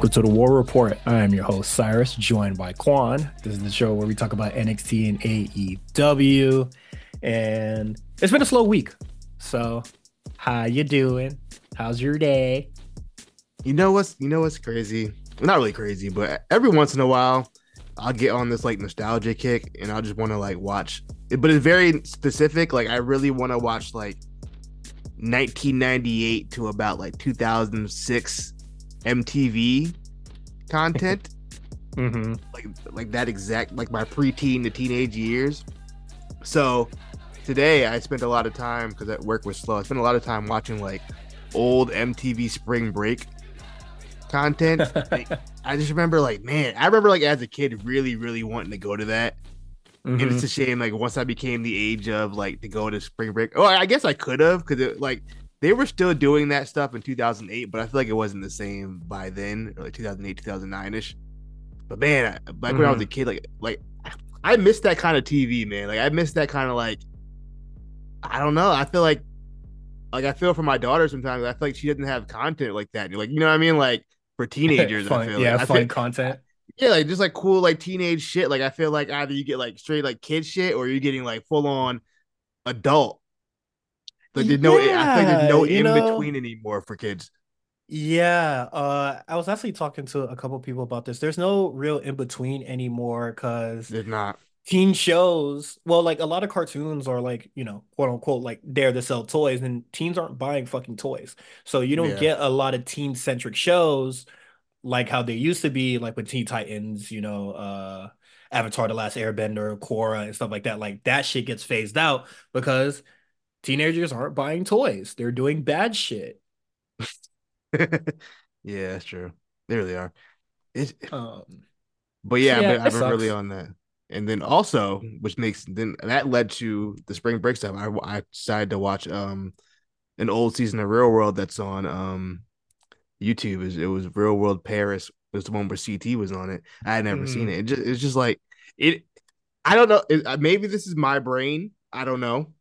Welcome to the War Report. I am your host Cyrus, joined by Quan. This is the show where we talk about NXT and AEW. And it's been a slow week. So, how you doing? How's your day? You know what's you know what's crazy? Not really crazy, but every once in a while, I'll get on this like nostalgia kick, and I'll just want to like watch. it, But it's very specific. Like I really want to watch like 1998 to about like 2006 MTV content. Mm-hmm. Like like that exact like my preteen to teenage years. So today I spent a lot of time because at work was slow. I spent a lot of time watching like old MTV Spring Break content. like, I just remember like man, I remember like as a kid really really wanting to go to that. Mm-hmm. And it's a shame like once I became the age of like to go to spring break. Oh, I guess I could have because it like they were still doing that stuff in 2008, but I feel like it wasn't the same by then, or like 2008, 2009 ish. But man, I, like Mm-hmm. when I was a kid, like like I missed that kind of TV, man. Like I missed that kind of like I don't know. I feel like like I feel for my daughter sometimes. I feel like she doesn't have content like that. Like you know what I mean? Like for teenagers, fun, I feel yeah, like. Fun feel- content. yeah, like just like cool like teenage shit. Like I feel like either you get like straight like kid shit or you're getting like full on adult. Like there's no I feel like there's no in know- between anymore for kids. Yeah, uh, I was actually talking to a couple people about this. There's no real in between anymore because There's not. teen shows, well, like a lot of cartoons are like, you know, quote unquote, like there to sell toys, and teens aren't buying fucking toys. So you don't Yeah. get a lot of teen centric shows like how they used to be, like with Teen Titans, you know, uh, Avatar: The Last Airbender, Korra, and stuff like that. Like that shit gets phased out because teenagers aren't buying toys. They're doing bad shit. yeah, that's true. They really are. It, Um, but yeah, Yeah, I've been really on that. And then also, which makes then that led to the spring break stuff. I I decided to watch um an old season of Real World that's on um YouTube. Is it was Real World Paris It was the one where CT was on it. I had never seen Mhm. it. It just it's just like it. I don't know. It, maybe this is my brain. I don't know.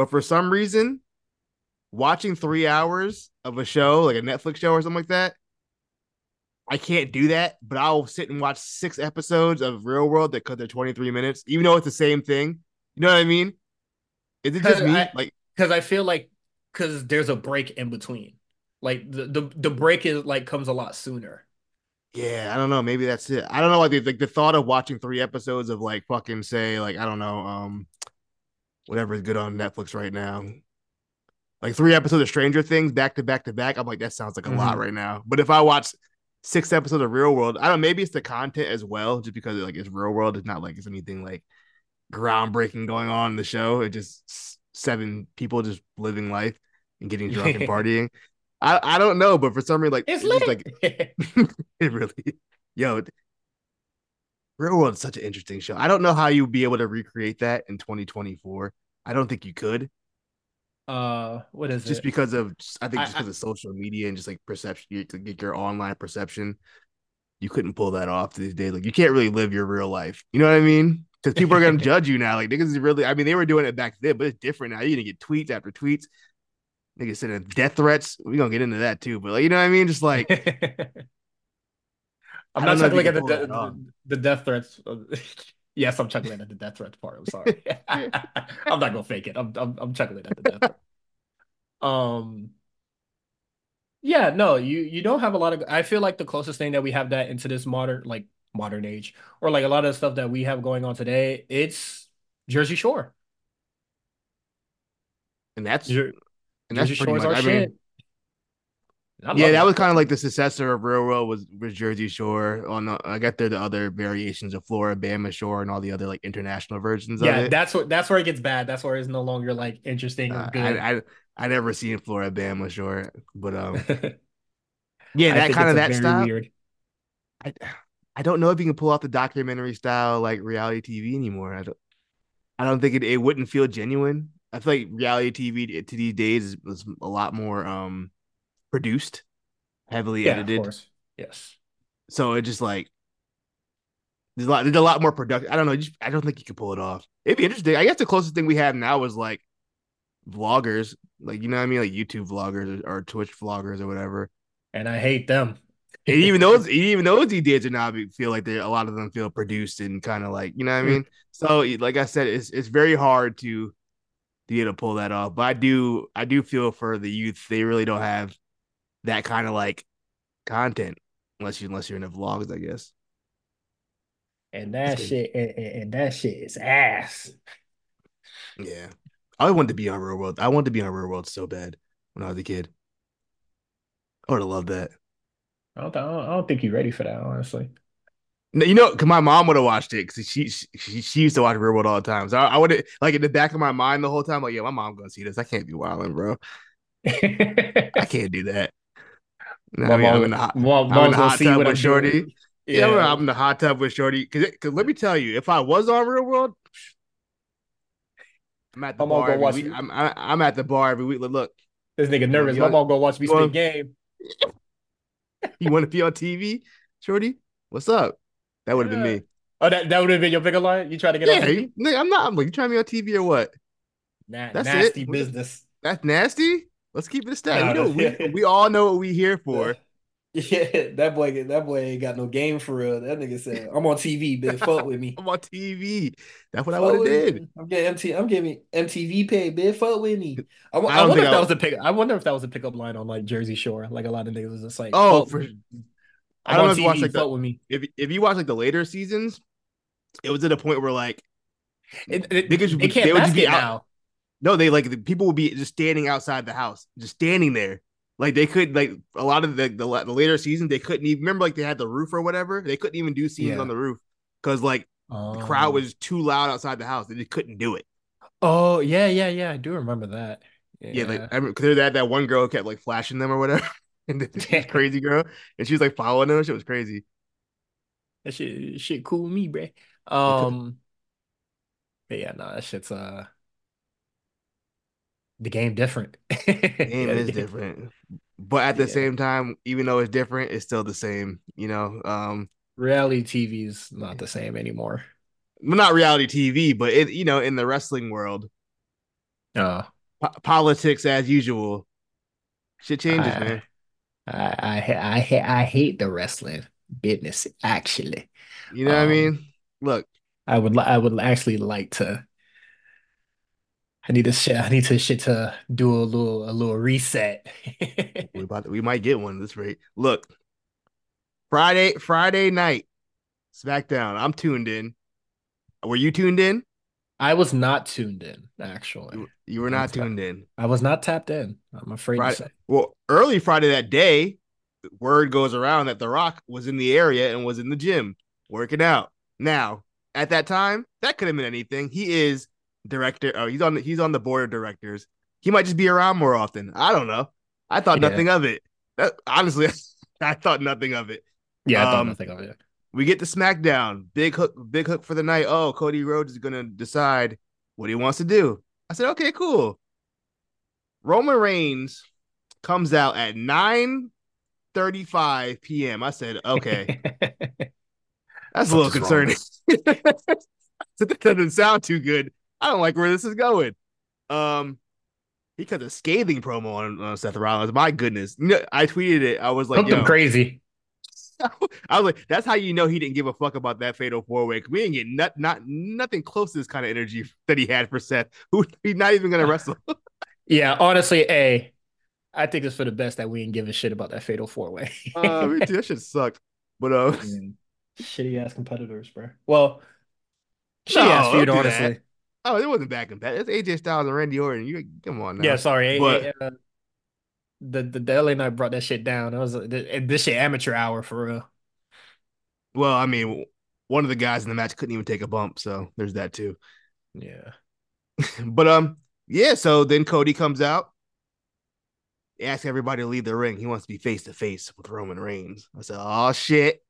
But for some reason, watching three hours of a show like a Netflix show or something like that, I can't do that. But I'll sit and watch six episodes of Real World that cut they're 23 minutes, even though it's the same thing. You know what I mean? Is it just me? I- like because I feel like because there's a break in between. Like the, the the break is like comes a lot sooner. Yeah, I don't know. Maybe that's it. I don't know. Like the, like the thought of watching three episodes of like fucking say like I don't know, um, whatever is good on Netflix right now. Like three episodes of Stranger Things back to back to back. I'm like that sounds like a lot Mhm. right now. But if I watch six episodes of Real World, I don't. know, Maybe it's the content as well, just because like it's Real World. It's not like it's anything like groundbreaking going on in the show. It's just seven people just living life and getting drunk and partying. I I don't know, but for some reason like It's lit. like it really, yo, Real World is such an interesting show. I don't know how you'd be able to recreate that in 2024. I don't think you could, uh, what is just it? because of I think I- just because of social media and just like perception, you to get your online perception. You couldn't pull that off these days. Like you can't really live your real life. You know what I mean? Because people are gonna judge you now. Like niggas is really. I mean, they were doing it back then, but it's different now. You're gonna get tweets after tweets. Niggas sending death threats. We're gonna get into that too. But like, you know what I mean? Just like I'm not don't know if chuckling at the, de- the the death threats. yes, I'm chuckling at the death threats part. I'm sorry. I'm not gonna fake it. I'm I'm, I'm chuckling at the death threat. Um. Yeah, no, you you don't have a lot of. I feel like the closest thing that we have that into this modern like modern age or like a lot of the stuff that we have going on today, it's Jersey Shore. and that's Jer- and that's Jersey pretty Shore's much. our I mean, shit. Yeah, that was kind of like the successor of Real World was was Jersey Shore. On the, I got there the other variations of Floribama Shore, and all the other like international versions Yeah, of it. that's what that's where it gets bad. That's where it's no longer like interesting or Uh, good. I, I I never seen Floribama Shore, but um, yeah, that kind of that style. weird. I I don't know if you can pull off the documentary style like reality TV anymore. I don't I don't think it, it wouldn't feel genuine. I feel like reality TV to these days is, is a lot more um produced, heavily Yeah, edited. of. Yes. So it just like there's a lot there's a lot more production. I don't know. Just, I don't think you can pull it off. It'd be interesting. I guess the closest thing we have now is like vloggers, like you know what I mean, like YouTube vloggers or, or Twitch vloggers or whatever. And I hate them. and even those, even those he did to now feel like they a lot of them feel produced and kind of like you know what I mm. mean. so like I said, it's it's very hard to to be able to pull that off. But I do I do feel for the youth; they really don't have that kind of like content unless you unless you're in the vlogs, I guess. And that shit, and, and, that shit is ass. Yeah, I wanted to be on Real World. I wanted to be on Real World so bad when I was a kid. I would have loved that. I don't, I don't think you're ready for that, honestly. No, you know, because my mom would have watched it because she, she she used to watch Real World all the time. So I, I would like in the back of my mind the whole time, like, yeah, my mom gonna see this. I can't be wilding, bro. I can't do that. I mean, I'm in the hot, mom, I'm in the hot tub with Shorty. Yeah, I'm in the hot tub with Shorty. Cause, cause let me tell you, if I was on Real World, I'm at the I'm bar every week. I'm, I, I'm at the bar every week. Look, this nigga nervous. My mom gonna watch me spit game. you want to be on TV, Shorty? What's up? That would have yeah. been me. Oh, that, that would have been your bigger line. You try to get yeah, on TV? I'm not. I'm like, you trying to be on TV or what? Nah, That's nasty it. business. That's nasty. Let's keep it a stat. you know, we, we all know what we here for. Yeah, that boy, that boy ain't got no game for real. That nigga said, "I'm on TV, bitch. Fuck with me. I'm on TV. That's what fuck I would have did. I'm getting MT. I'm giving MTV pay, bitch. Fuck with me. I, I, I wonder if that was a pick. I wonder if that was a pickup line on like Jersey Shore. Like a lot of niggas was just like, "Oh, for, I don't know if you watch like the, with me. If if you watch like the later seasons, it was at a point where like it, it, niggas would, they would just be out. Now. No, they like the people would be just standing outside the house, just standing there. Like they could like a lot of the the, the later season they couldn't even remember like they had the roof or whatever. They couldn't even do scenes yeah. on the roof because like the crowd oh. was too loud outside the house. They just couldn't do it. Oh yeah, yeah, yeah. I do remember that. Yeah, yeah like I remember that that one girl kept like flashing them or whatever, and this crazy girl, and she was like following them. She was crazy. That shit, shit, cool me, bruh. Um, but yeah, no, that shit's uh the game different. the game is different. But at the yeah. same time, even though it's different, it's still the same, you know. Um reality TV is not the same anymore. Well, not reality TV, but it you know, in the wrestling world. Uh po- politics as usual. Shit changes, I, man. I I I I hate the wrestling business actually. You know um, what I um, mean? Look, I would I would actually like to I need to shit. I need to shit to do a little a little reset. we about to, we might get one this rate. Look, Friday Friday night, SmackDown. I'm tuned in. Were you tuned in? I was not tuned in. Actually, you, you were not tuned in. I was not tapped in. I'm afraid Friday, to say. Well, early Friday that day, word goes around that The Rock was in the area and was in the gym working out. Now, at that time, that could have been anything. He is director. Oh, he's on the, he's on the board of directors. He might just be around more often. I don't know. I thought yeah. nothing of it. That, honestly, I thought nothing of it. Yeah, I thought um, nothing of it. We get the SmackDown. Big hook, big hook for the night. Oh, Cody Rhodes is gonna decide what he wants to do. I said, okay, cool. Roman Reigns comes out at 9 35 p.m. I said, okay. That's a little concerning. that doesn't sound too good. I don't like where this is going. Um, he cut a scathing promo on, on Seth Rollins. My goodness, you know, I tweeted it. I was like, something crazy. I was like, that's how you know he didn't give a fuck about that fatal four way. We didn't get not not nothing close to this kind of energy that he had for Seth, who he's not even gonna wrestle. yeah, honestly, a, I think it's for the best that we didn't give a shit about that fatal four way. uh, me too. That shit sucked. But uh, shitty ass competitors, bro. Well, shitty no, ass feud, honestly. That. Oh, it wasn't that competitive. It's AJ Styles and Randy Orton. You come on now. Yeah, sorry. But, uh, the the, the LA Knight brought that shit down. It was this shit amateur hour for real. Well, I mean, one of the guys in the match couldn't even take a bump, so there's that too. Yeah. but um, yeah. So then Cody comes out, asks everybody to leave the ring. He wants to be face to face with Roman Reigns. I said, "Oh shit."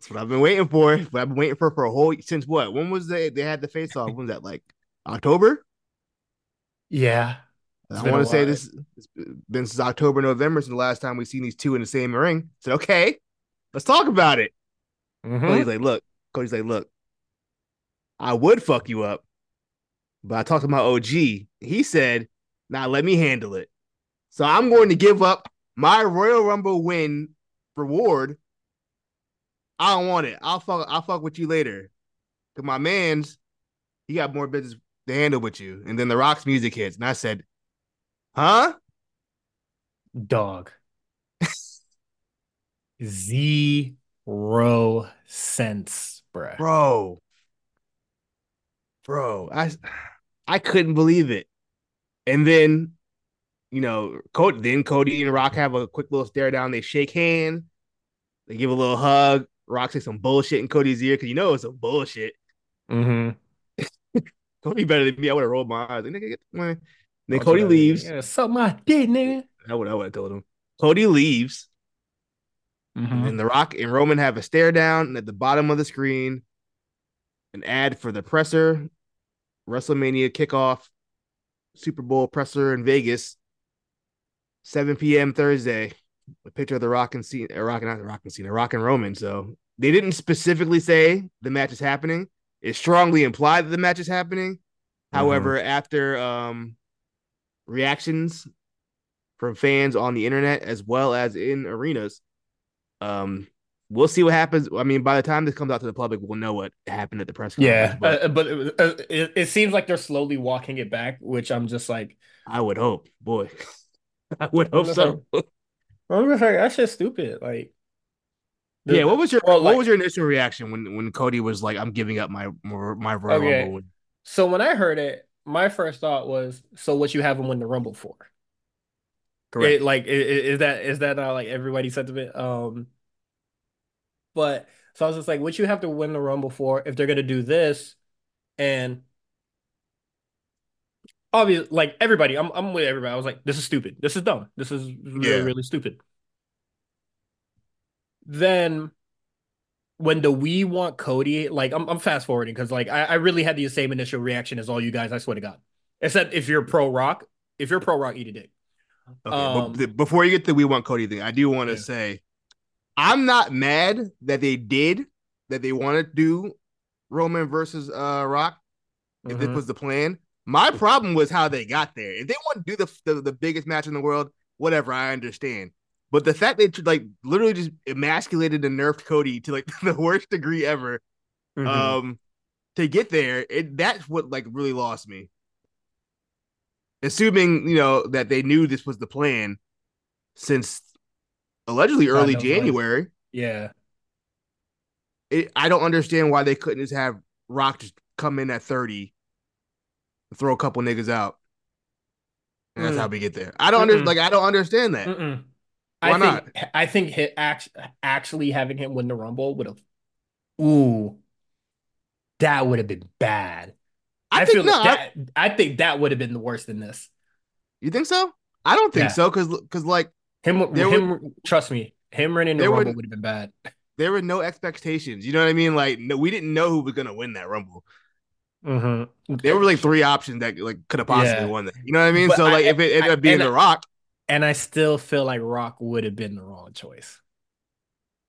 That's what I've been waiting for. I've been waiting for for a whole since what? When was they they had the face off? When was that like October? Yeah. I want to say this it's been since October, November since the last time we seen these two in the same ring. I said, okay, let's talk about it. Mm-hmm. Cody's like, look, Cody's like, look, I would fuck you up, but I talked to my OG. He said, now nah, let me handle it. So I'm going to give up my Royal Rumble win reward, I don't want it. I'll fuck. I'll fuck with you later. Cause my man's, he got more business to handle with you. And then the Rock's music hits, and I said, "Huh, dog." Zero sense, bruh. bro, bro." I I couldn't believe it. And then, you know, Cody, then Cody and Rock have a quick little stare down. They shake hands. They give a little hug. Rock says some bullshit in Cody's ear because you know it's some bullshit. Mm-hmm. Cody better than me. I would have rolled my eyes. Like, nigga, get my. Then Cody leaves. Yeah, suck my dick, nigga. I would. I would have told him. Cody leaves. Mm-hmm. And The Rock and Roman have a stare down, and at the bottom of the screen, an ad for the presser, WrestleMania kickoff, Super Bowl presser in Vegas, 7 p.m. Thursday. A picture of the Rock and Cena, uh, Rock not the Rock and Cena, Rock and Roman. So they didn't specifically say the match is happening. It strongly implied that the match is happening. However, after um reactions from fans on the internet as well as in arenas, um, we'll see what happens. I mean, by the time this comes out to the public, we'll know what happened at the press conference. Yeah, but uh, but it, uh, it, it seems like they're slowly walking it back, which I'm just like, I would hope, boy. I would hope so. I'm just like, that's just stupid. Like, the- yeah, what was your well, what like- was your initial reaction when when Cody was like, "I'm giving up my my Royal Okay. Rumble"? win"? So when I heard it, my first thought was, so what you have him win the Rumble for? Correct. It, like, i- i- is that is that not like everybody's sentiment? Um, but so I was just like, what you have to win the Rumble for if they're gonna do this, and obviously, like everybody, I'm I'm with everybody. I was like, this is stupid. This is dumb. This is really Yeah. really stupid. Then when the we want Cody, like I'm I'm fast forwarding because like I, I really had the same initial reaction as all you guys. I swear to God. Except if you're pro rock, if you're pro rock, eat a dick. Okay, Um, but before you get to we want Cody thing, I do want to Yeah. say I'm not mad that they did that they want to do Roman versus uh Rock if this Mhm. was the plan. My problem was how they got there. If they want to do the, the the biggest match in the world, whatever, I understand. But the fact they like literally just emasculated and nerfed Cody to like the worst degree ever, Mhm. um, to get there, it that's what like really lost me. Assuming you know that they knew this was the plan since allegedly early. January, yeah. it, I don't understand why they couldn't just have Rock just come in at 30 and throw a couple niggas out. And that's Mm. how we get there. I don't under, like I don't understand that. Mm-mm. Why I think I think hi- act, actually having him win the Rumble would have, ooh, that would have been bad. I, I, think feel no, like I- that. I think that would have been the worst than this. you think so? I don't think Yeah. so because because like Him, him. trust me, him winning the Rumble would- have been bad. there were no expectations. You know what I mean? Like no, we didn't know who was gonna win that rumble. Mm-hmm. There were like three options that like could have possibly Yeah. won that. You know what I mean? But so like I- if it ended up being The Rock, and I still feel like Rock would have been the wrong choice.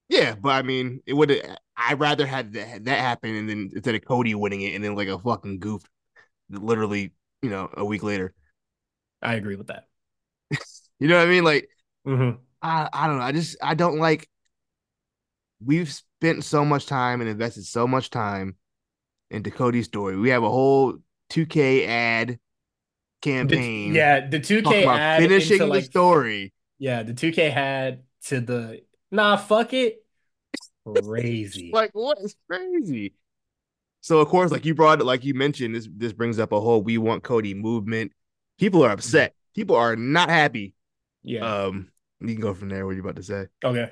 yeah, but I mean it would. have I'd rather had that, that happen and then instead of Cody winning it and then like a fucking goof, literally, you know, a week later. I agree with that. You know what I mean? Like Mm-hmm. I, I don't know. I just I don't like. We've spent so much time and invested so much time into Cody's story. We have a whole 2K ad campaign. yeah, the 2K ad finishing into the like story. yeah, the two K had to the nah, fuck it, crazy. Like what is crazy? So of course, like you brought it, like you mentioned, this this brings up a whole "We Want Cody" movement. People are upset. People are not happy. yeah. Um, you can go from there. What you about to say? Okay.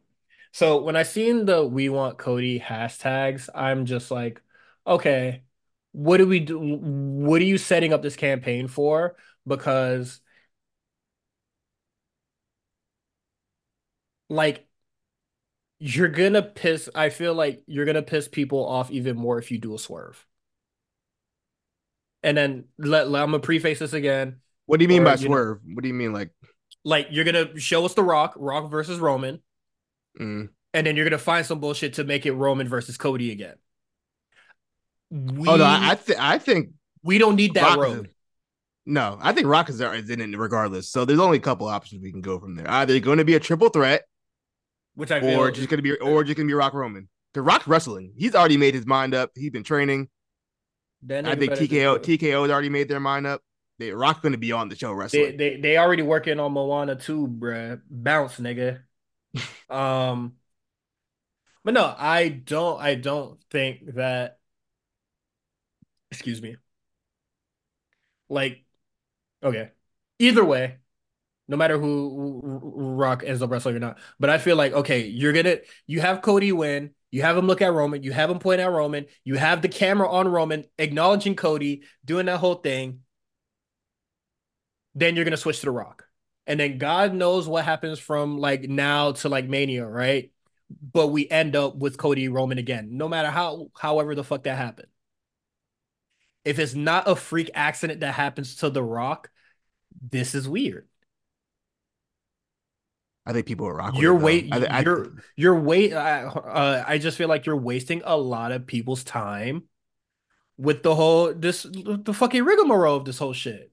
So when I seen the we want Cody hashtags, I'm just like, okay, what do we do? What are you setting up this campaign for? Because like you're gonna piss, I feel like you're gonna piss people off even more if you do a swerve. And then let, let I'm gonna preface this again. What do you mean Or, by you know- swerve? What do you mean like? Like you're gonna show us the Rock, Rock versus Roman. mm. and then you're gonna find some bullshit to make it Roman versus Cody again. We Oh no, I I, th- I think we don't need that Rock is- road. No, I think Rock is, is in it regardless. So there's only a couple options we can go from there. Either going to be a triple threat, which I or just gonna be or just gonna be Rock Roman. Cause Rock's wrestling. He's already made his mind up. He's been training. I think TKO do- TKO has already made their mind up. They Rock's gonna be on the show They, wrestling. they they already working on Moana too, bruh. Bounce, nigga. um, but no, I don't. I don't think that. Excuse me. Like, okay. Either way, no matter who Rock ends up wrestling or not, but I feel like okay, you're gonna you have Cody win. You have him look at Roman. You have him point at Roman. You have the camera on Roman, acknowledging Cody, doing that whole thing. Then you're gonna switch to the Rock, and then God knows what happens from like now to like Mania, right? But we end up with Cody Roman again, no matter how, however the fuck that happened. If it's not a freak accident that happens to the Rock, this is weird. I think people are Rock. You're wait, I, I, you're you're wait. I, uh, I just feel like you're wasting a lot of people's time with the whole this the fucking rigmarole of this whole shit.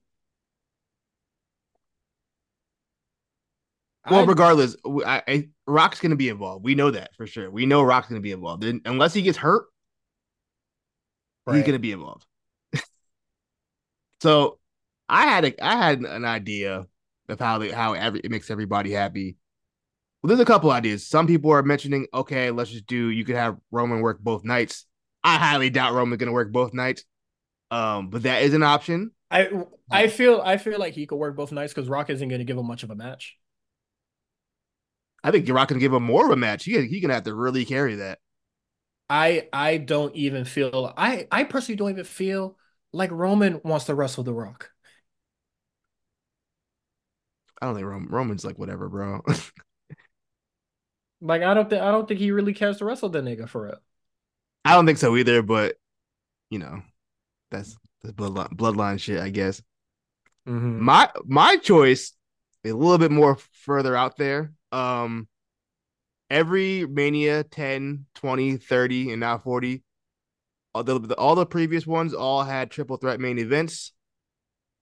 well, regardless, I, I, Rock's gonna be involved. We know that for sure. We know Rock's gonna be involved. And unless he gets hurt, he's gonna be involved. So, I had a I had an idea of how they, how every, it makes everybody happy. Well, there's a couple ideas. Some people are mentioning, okay, let's just do. You could have Roman work both nights. I highly doubt Roman's gonna work both nights. Um, but that is an option. I I feel I feel like he could work both nights because Rock isn't going to give him much of a match. I think Rock can give him more of a match. He he gonna have to really carry that. I I don't even feel I I personally don't even feel like Roman wants to wrestle the Rock. I don't think Roman, Roman's like whatever, bro. Like I don't think I don't think he really cares to wrestle the nigga for real. I don't think so either, but you know, that's the bloodline, bloodline shit, I guess. Mhm. My my choice a little bit more further out there. Um every Mania 10, 20, 30, and now 40. All the, all the previous ones all had triple threat main events.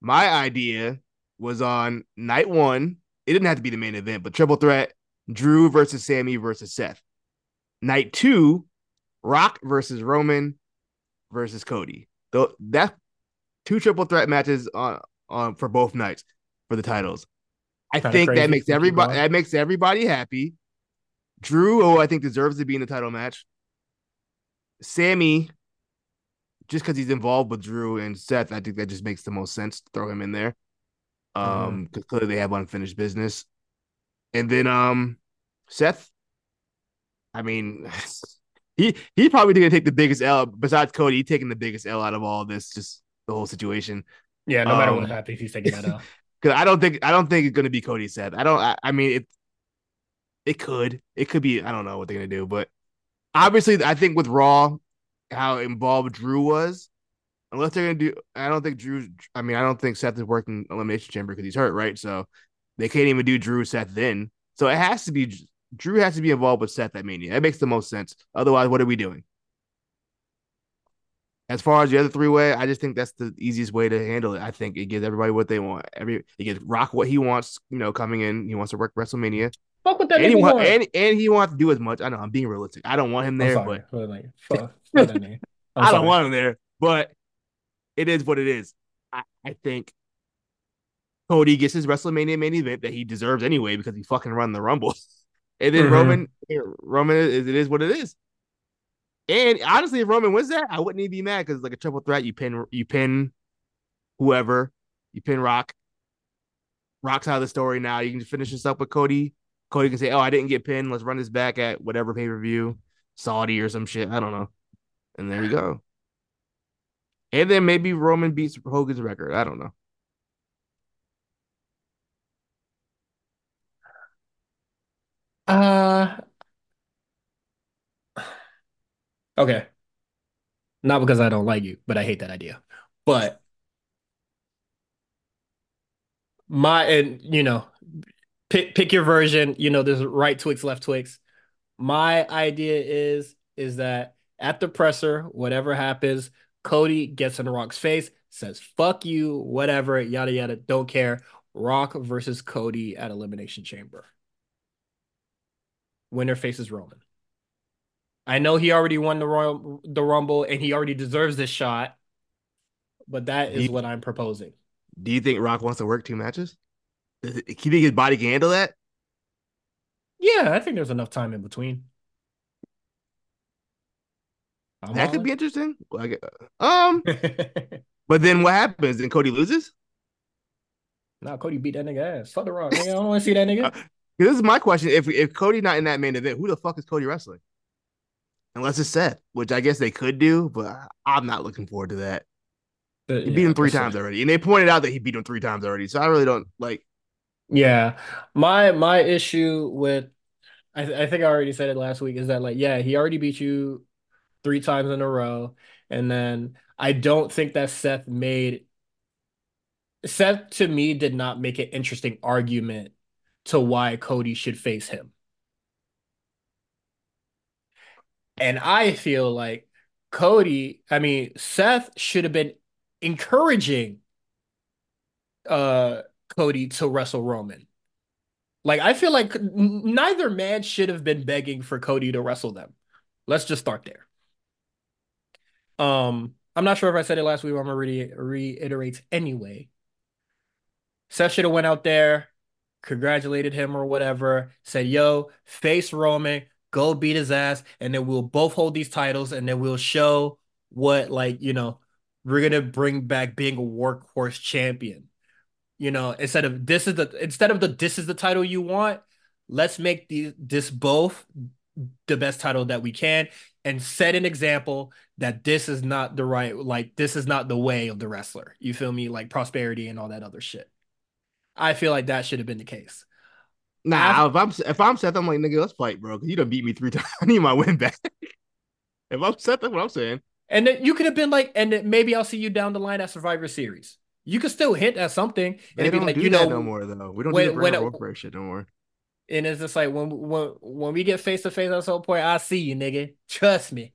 My idea was on night one. It didn't have to be the main event, but triple threat Drew versus Sami versus Seth. Night two, Rock versus Roman versus Cody. Though that two triple threat matches on on for both nights for the titles. I Kinda think that makes everybody that makes everybody happy. Drew, oh, I think deserves to be in the title match. Sami, just because he's involved with Drew and Seth, I think that just makes the most sense to throw him in there. Um, because clearly they have unfinished business. And then um Seth, I mean, he he probably gonna take the biggest L besides Cody, he taking the biggest L out of all this, just the whole situation. Yeah, no matter Um, what happens, he's taking that out. Because I don't think I don't think it's gonna be Cody Seth. I don't. I, I mean it. It could. It could be. I don't know what they're gonna do, but obviously, I think with Raw, how involved Drew was, unless they're gonna do. I don't think Drew. I mean, I don't think Seth is working Elimination Chamber because he's hurt, right? So they can't even do Drew Seth then. So it has to be Drew has to be involved with Seth at Mania. That makes the most sense. Otherwise, what are we doing? As far as the other three way, I just think that's the easiest way to handle it. I think it gives everybody what they want. Every it gives Rock what he wants. You know, coming in, he wants to work WrestleMania, Fuck with that and he, nigga want, and, and he wants to do as much. I know I'm being realistic. I don't want him there, but but like fuck, fuck that nigga. I'm don't sorry. want him there. But it is what it is. I, I think Cody gets his WrestleMania main event that he deserves anyway because he fucking run the Rumble, and then Mhm. Roman, Roman is it is what it is. And honestly, if Roman wins that, I wouldn't even be mad because it's like a triple threat. You pin, you pin whoever, you pin Rock. Rock's out of the story now. You can finish this up with Cody. Cody can say, "Oh, I didn't get pinned. Let's run this back at whatever pay per view, Saudi or some shit. I don't know." And there you go. And then maybe Roman beats Hogan's record. I don't know. Uh, okay. Not because I don't like you, but I hate that idea. But my and you know, pick pick your version. You know, there's right Twix, left Twix. My idea is is that at the presser, whatever happens, Cody gets in Rock's face, says "fuck you," whatever, yada yada, don't care. Rock versus Cody at Elimination Chamber. winner faces Roman. I know he already won the Royal the Rumble and he already deserves this shot, but that is you, what I'm proposing. Do you think Rock wants to work two matches? Do you think his body can handle that? Yeah, I think there's enough time in between. I'm that could be interesting. Like, um, but then what happens? Then Cody loses. Nah, Cody beat that nigga ass. Fuck the Rock. Nigga. I don't want to see that nigga. Uh, this is my question: If if Cody not in that main event, who the fuck is Cody wrestling? Unless it's Seth, which I guess they could do, but I'm not looking forward to that. But, he yeah, beat him three times already, and they pointed out that he beat him three times already. So I really don't like. Yeah, my my issue with, I, I think I already said it last week is that like yeah he already beat you three times in a row, and then I don't think that Seth made Seth to me did not make an interesting argument to why Cody should face him. And I feel like Cody, I mean, Seth should have been encouraging uh Cody to wrestle Roman. Like I feel like neither man should have been begging for Cody to wrestle them. Let's just start there. Um, I'm not sure if I said it last week. I'm gonna re- reiterate anyway. Seth should have went out there, congratulated him or whatever, said, "Yo, face Roman, go beat his ass, and then we'll both hold these titles, and then we'll show what like you know we're gonna bring back being a workhorse champion. You know, instead of this is the instead of the this is the title you want, let's make the this both the best title that we can and set an example that this is not the right like this is not the way of the wrestler. You feel me? Like prosperity and all that other shit. I feel like that should have been the case. Nah, if I'm if I'm Seth, I'm like nigga, let's fight, bro. Cause you done beat me three times. I need my win back. if I'm Seth, that's what I'm saying. And then you could have been like, and maybe I'll see you down the line at Survivor Series. You could still hint at something. They don't like, do you that know, no more though. We don't when, do the when, shit no more. And it's just like when when when we get face to face at some point, I see you, nigga. Trust me.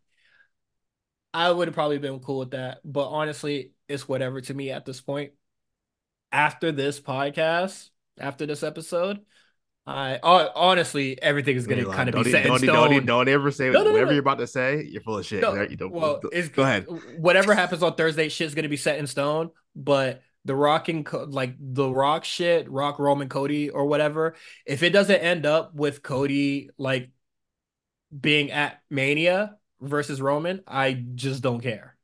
I would have probably been cool with that, but honestly, it's whatever to me at this point. After this podcast, after this episode, I honestly everything is gonna kind of be set don't, in stone. Don't, don't ever say no, no, whatever no, you're about to say. You're full of shit. No, right? you don't, well, go ahead. Whatever happens on Thursday, shit's gonna be set in stone. But the Rock and like the rock shit, rock Roman Cody or whatever. If it doesn't end up with Cody like being at Mania versus Roman, I just don't care.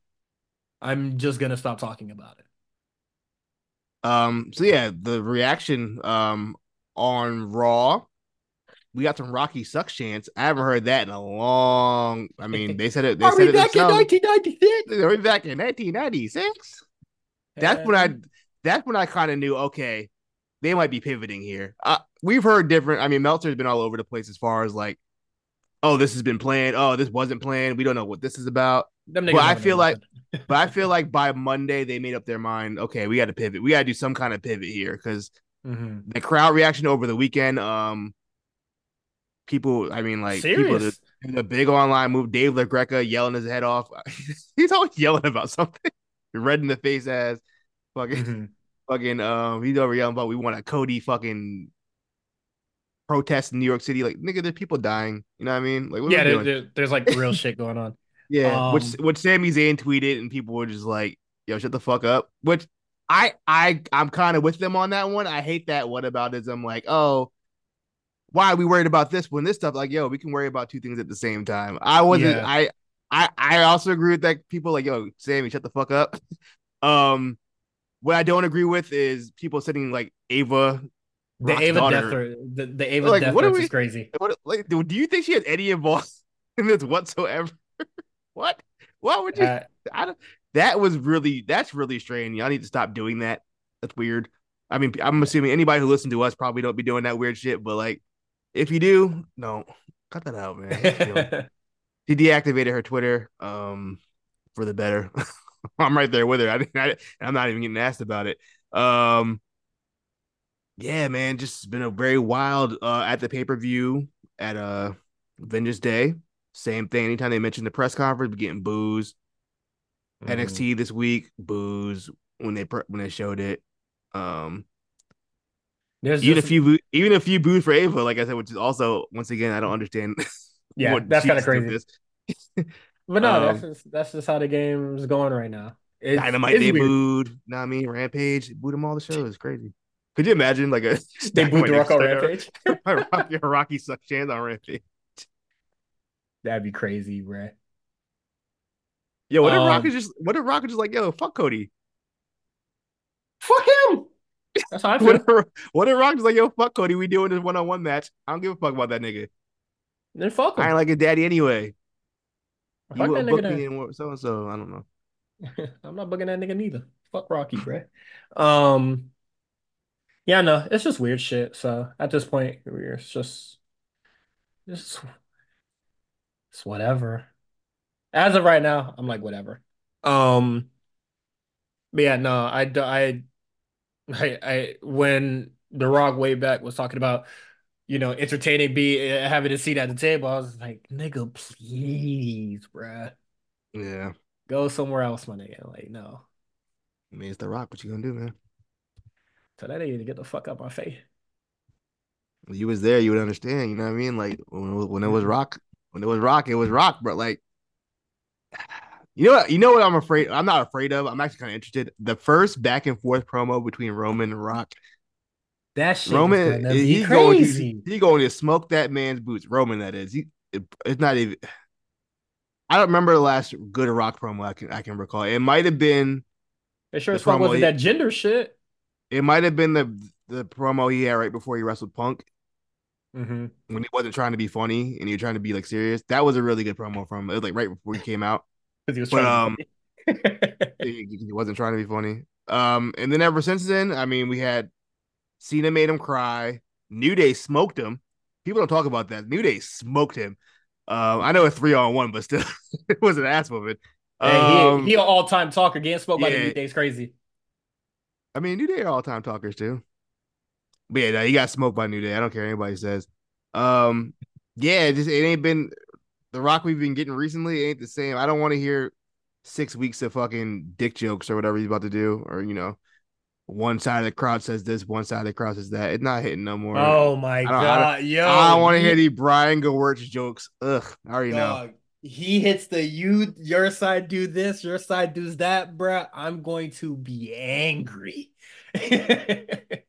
I'm just gonna stop talking about it. Um. So yeah, the reaction um on Raw. We got some Rocky sucks chance. I haven't heard that in a long. I mean, they said it. They Are said we back in 1996? Are we back in 1996? That's when I. That's when I kind of knew. Okay, they might be pivoting here. Uh, we've heard different. I mean, Meltzer's been all over the place as far as like, oh, this has been planned. Oh, this wasn't planned. We don't know what this is about. But I feel like, but I feel like by Monday they made up their mind. Okay, we got to pivot. We got to do some kind of pivot here because Mm-hmm. The crowd reaction over the weekend, um, people, I mean, like Serious? people, the, the big online move, Dave LaGreca yelling his head off. he's always yelling about something. Red in the face as fucking, mm-hmm. fucking. Um, he's over yelling about we want a Cody fucking protest in New York City. Like, nigga, there's people dying. You know what I mean? Like, yeah, there, there, there's like real shit going on. Yeah, um, which which Sami Zayn tweeted, and people were just like, "Yo, shut the fuck up." Which I I I'm kind of with them on that one. I hate that what aboutism like, oh, why are we worried about this when this stuff like, yo, we can worry about two things at the same time. I wasn't yeah. I I I also agree with that people like, yo, Sami, shut the fuck up. um what I don't agree with is people sitting like Ava the Rock's Ava daughter. death the, the Ava like, death what we, is crazy. What, like, do you think she had any involvement in this whatsoever? what? What would you? Uh, I don't that was really that's really strange. Y'all need to stop doing that. That's weird. I mean, I'm assuming anybody who listened to us probably don't be doing that weird shit, but like, if you do, no, cut that out, man. she deactivated her Twitter, um, for the better. I'm right there with her. I, I, I'm not even getting asked about it. Um, yeah, man, just been a very wild uh at the pay per view at uh Vengeance Day. Same thing. Anytime they mention the press conference, we're getting booze. Mm. Mm-hmm. NXT this week, booze when they when they showed it. Um, There's even just, if you even if you booed for Ava, like I said, which is also once again I don't understand. yeah, that's kind of crazy. But no, that's Um, just that's just how the game's going right now. It's, Dynamite it's they weird. booed. What I mean? Rampage booed them all the shows. Crazy. Could you imagine like a They booed the Rock on Rampage. Rocky, Rocky sucks chance on Rampage. That'd be crazy, bruh. Yo, what if Um, Rock is just what if Rock is just like, yo, fuck Cody? Fuck him. That's how I feel. What if, what if Rock is like, yo, fuck Cody? We doing this one on one match. I don't give a fuck about that nigga. then fuck I ain't like a daddy anyway. Fuck You that would book nigga. me and so and so. I don't know. I'm not bugging that nigga neither. Fuck Rocky, bruh. Um, yeah, no, it's just weird shit. So at this point, we're it's just, it's, it's whatever. As of right now, I'm like whatever. Um, but yeah, no, I, I, I when The Rock way back was talking about, you know, entertaining be having a seat at the table, I was like, nigga, please, bruh, Yeah. go somewhere else, my nigga. Like, no, I mean, it's the Rock. What you gonna do, man? tell that nigga to get the fuck out my face. When you was there, you would understand. You know what I mean? Like when it was, when it was Mhm. Rock, when it was Rock, it was Rock. But like, you know what? You know what? I'm afraid. I'm not afraid of. I'm actually kind of interested. The first back and forth promo between Roman and Rock. That shit Roman, he's going to he going to smoke that man's boots. Roman, that is. He, it, it's not even. I don't remember the last good Rock promo I can I can recall. It might have been. It sure as fuck wasn't that gender shit. It might have been the the promo he had right before he wrestled Punk. Mm-hmm. when he wasn't trying to be funny and he was trying to be like serious. That was a really good promo from. It was like right before he came out. Because he was But, trying to He, he wasn't trying to be funny. Um, and then ever since then, I mean, we had Cena made him cry. New Day smoked him. People don't talk about that. New Day smoked him. Um, I know a three on one, but still, it was an ass whooping. Hey, Um, he, he an all-time talker. Getting spoke by the yeah. New Day's crazy. I mean, New Day are all time talkers too. But yeah, no, he got smoked by New Day. I don't care what anybody says. Um, yeah, it just it ain't been the rock we've been getting recently ain't the same. I don't want to hear six weeks of fucking dick jokes or whatever he's about to do, or you know, one side of the crowd says this, one side of the crowd says that. It's not hitting no more. Oh my I god, yo! I don't want to hear the Brian Gewirtz jokes. Ugh, I already know. dog, He hits the you, your side do this, your side does that, bruh. I'm going to be angry.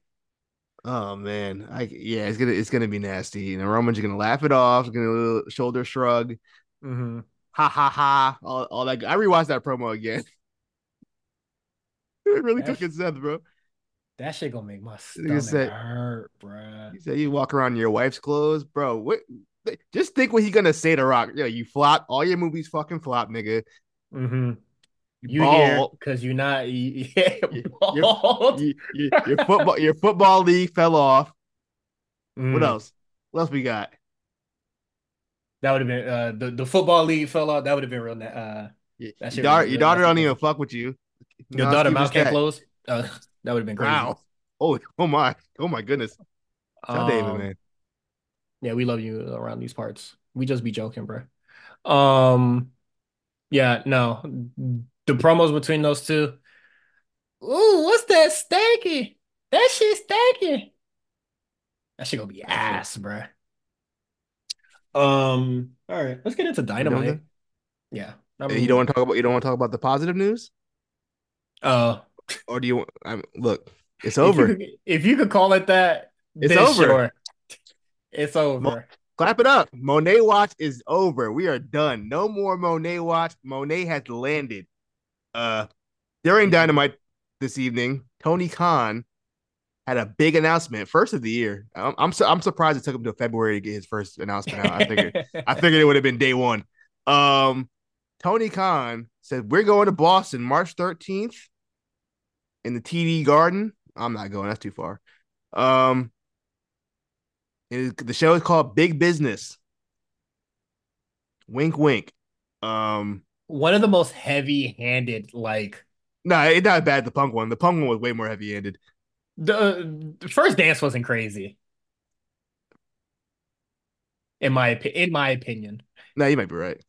Oh man, I yeah, it's gonna it's gonna be nasty. You know, Roman's gonna laugh it off, gonna little shoulder shrug, Mhm. ha ha ha, all, all that. I rewatched that promo again. it really took That's- its Seth, bro. That shit gonna make my stomach said- hurt, bro. He said you walk around in your wife's clothes, bro. What? Just think what he gonna say to Rock. Yeah, you flop. All your movies fucking flop, nigga. Mm-hmm. You, bald. because you're not you, yeah, You- bald. You- you- your football, your football league fell off. What Mm. else? What else we got? That would have been uh the, the football league fell off. That would have been real. Uh, Your, That your daughter, your daughter don't even fuck with you. your How daughter mouth can't close. Uh, that would have been crazy. Wow. Oh, oh my, oh my goodness. Tell David, Um, man. Yeah, we love you around these parts. We just be joking, bro. Um, yeah, no, the promos between those two. Ooh, what's that stanky? That shit stanky. That shit gonna be ass, bro. Um, all right, let's get into Dynamite. then? Yeah, Hey, you don't want to talk about you don't want to talk about the positive news, Uh, or do you? want- I mean, look, it's if you over. If you could call it that, It's then over. sure. It's over. Clap it up. Moné Watch is over. We are done. No more Moné Watch. Moné has landed. Uh, during Dynamite this evening, Tony Khan had a big announcement, first of the year. I'm I'm, su- I'm surprised it took him to February to get his first announcement out. I figured I figured it would have been day one. Um, Tony Khan said we're going to Boston March 13th in the TD Garden. I'm not going. That's too far. Um, the show is called Big Business. Wink, wink. Um, One of the most heavy-handed, like no, it's not bad. The punk one. The punk one was way more heavy handed. the, uh, the first dance wasn't crazy. In my in my opinion. No, you might be right.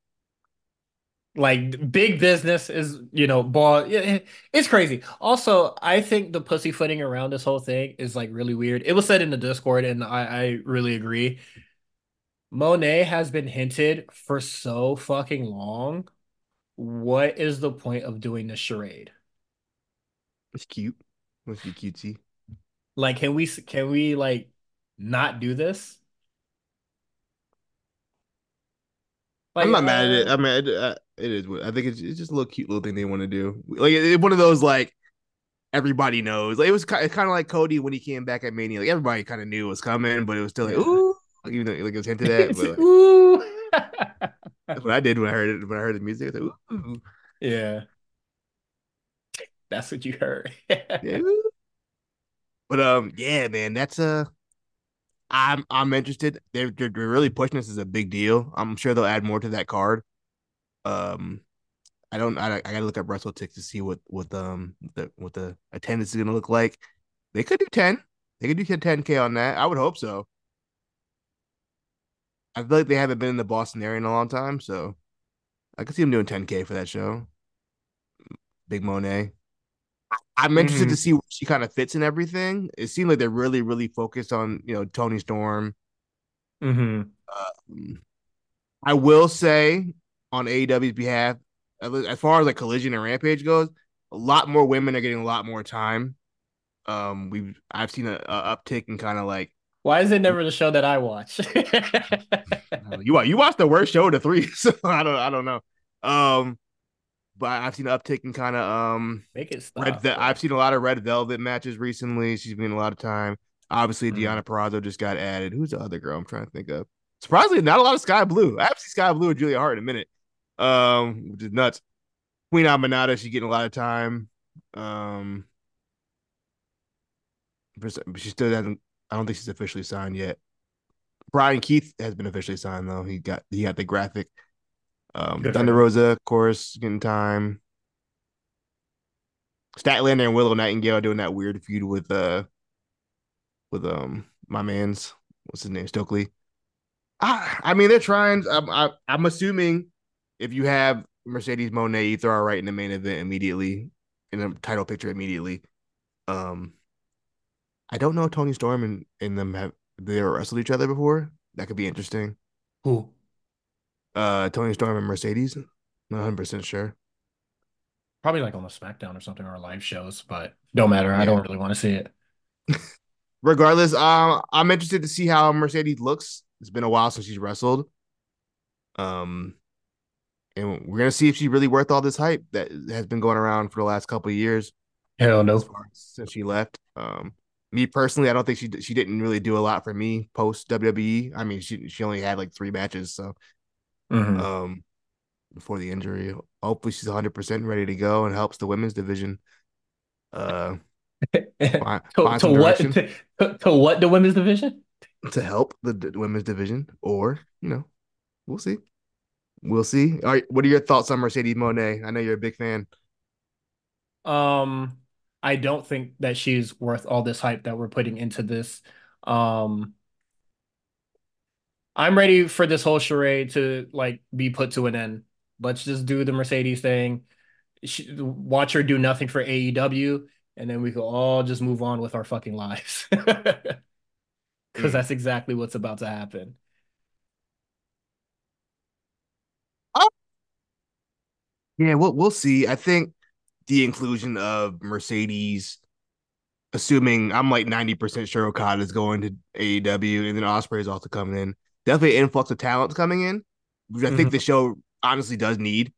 Like big business is, you know, ball. yeah, It's crazy. Also, I think the pussyfooting around this whole thing is like really weird. It was said in the Discord, and I, I really agree. Moné has been hinted for so fucking long. What is the point of doing the charade? It's cute. Must be cutesy. Like, can we can we like not do this? I'm Like, not mad at uh, it. I mean, it, uh, it is. I think it's, it's just a little cute little thing they want to do. Like it, one of those like everybody knows. Like it was kind of, kind of like Cody when he came back at Mania. Like everybody kind of knew it was coming, but it was still like ooh, like, even though like it was hinted at. But like, Ooh. That's what I did when I heard it. When I heard the music, I was like ooh, Yeah, that's what you heard. yeah. But um, yeah, man, that's uh I'm I'm interested. They're, they're they're really pushing this as a big deal. I'm sure they'll add more to that card. Um, I don't. I, I gotta look up tick to see what what um the what the attendance is gonna look like. They could do ten. They could do ten k on that. I would hope so. I feel like they haven't been in the Boston area in a long time, so I could see them doing ten k for that show. Big Moné. I'm interested to hmm see where she kind of fits in everything. It seemed like they're really really focused on you know Toni Storm. hmm Um, I will say on AEW's behalf, as far as like Collision and Rampage goes, a lot more women are getting a lot more time. Um, we've I've seen a, a uptick in kind of like Why is it never the show that I watch? you you watched the worst show of the three, so I don't I don't know. Um, but I've seen an uptick in kind of um Make it red. stop, Ve- I've seen a lot of Red Velvet matches recently. She's been a lot of time. Obviously, Mm. Deonna Purrazzo just got added. Who's the other girl? I'm trying to think of. Surprisingly, not a lot of Skye Blue. I have seen Skye Blue and Julia Hart in a minute. Um, which is nuts. Queen Aminata, she's getting a lot of time. Um, she still hasn't. I don't think she's officially signed yet. Bryan Keith has been officially signed though. He got he got the graphic. Um, Good Thunder. Rosa, of course, getting time. Statlander and Willow Nightingale doing that weird feud with uh with um my man's what's his name Stokely. I I mean they're trying. I'm I, I'm assuming if you have Mercedes Moné, you throw her right in the main event immediately in the title picture immediately. Um, I don't know if Toni Storm and, and them have they ever wrestled each other before. That could be interesting. Who? Uh, Toni Storm and Mercedes. Not 100 percent sure. Probably like on the SmackDown or something or live shows, but don't matter. I don't really want to see it. Regardless, um, I'm interested to see how Mercedes looks. It's been a while since she's wrestled. Um, and we're gonna see if she's really worth all this hype that has been going around for the last couple of years Hell no. since she left. Um, me personally, I don't think she she didn't really do a lot for me post WWE. I mean, she she only had like three matches, so Mhm. um, before the injury, hopefully she's 100 percent ready to go and helps the women's division. Uh, find, to, find to some what to, to, to what the women's division? to help the, the women's division, or you know, we'll see. We'll see. All right, what are your thoughts on Mercedes Moné? I know you're a big fan. Um, I don't think that she's worth all this hype that we're putting into this. Um, I'm ready for this whole charade to like be put to an end. Let's just do the Mercedes thing. She, watch her do nothing for AEW, and then we can all just move on with our fucking lives. Because Mm. that's exactly what's about to happen. Oh, yeah, we'll we'll see. I think the inclusion of Mercedes, assuming I'm like 90% sure Okada is going to AEW, and then Ospreay is also coming in. Definitely an influx of talent coming in, which I think Mhm. the show honestly does need,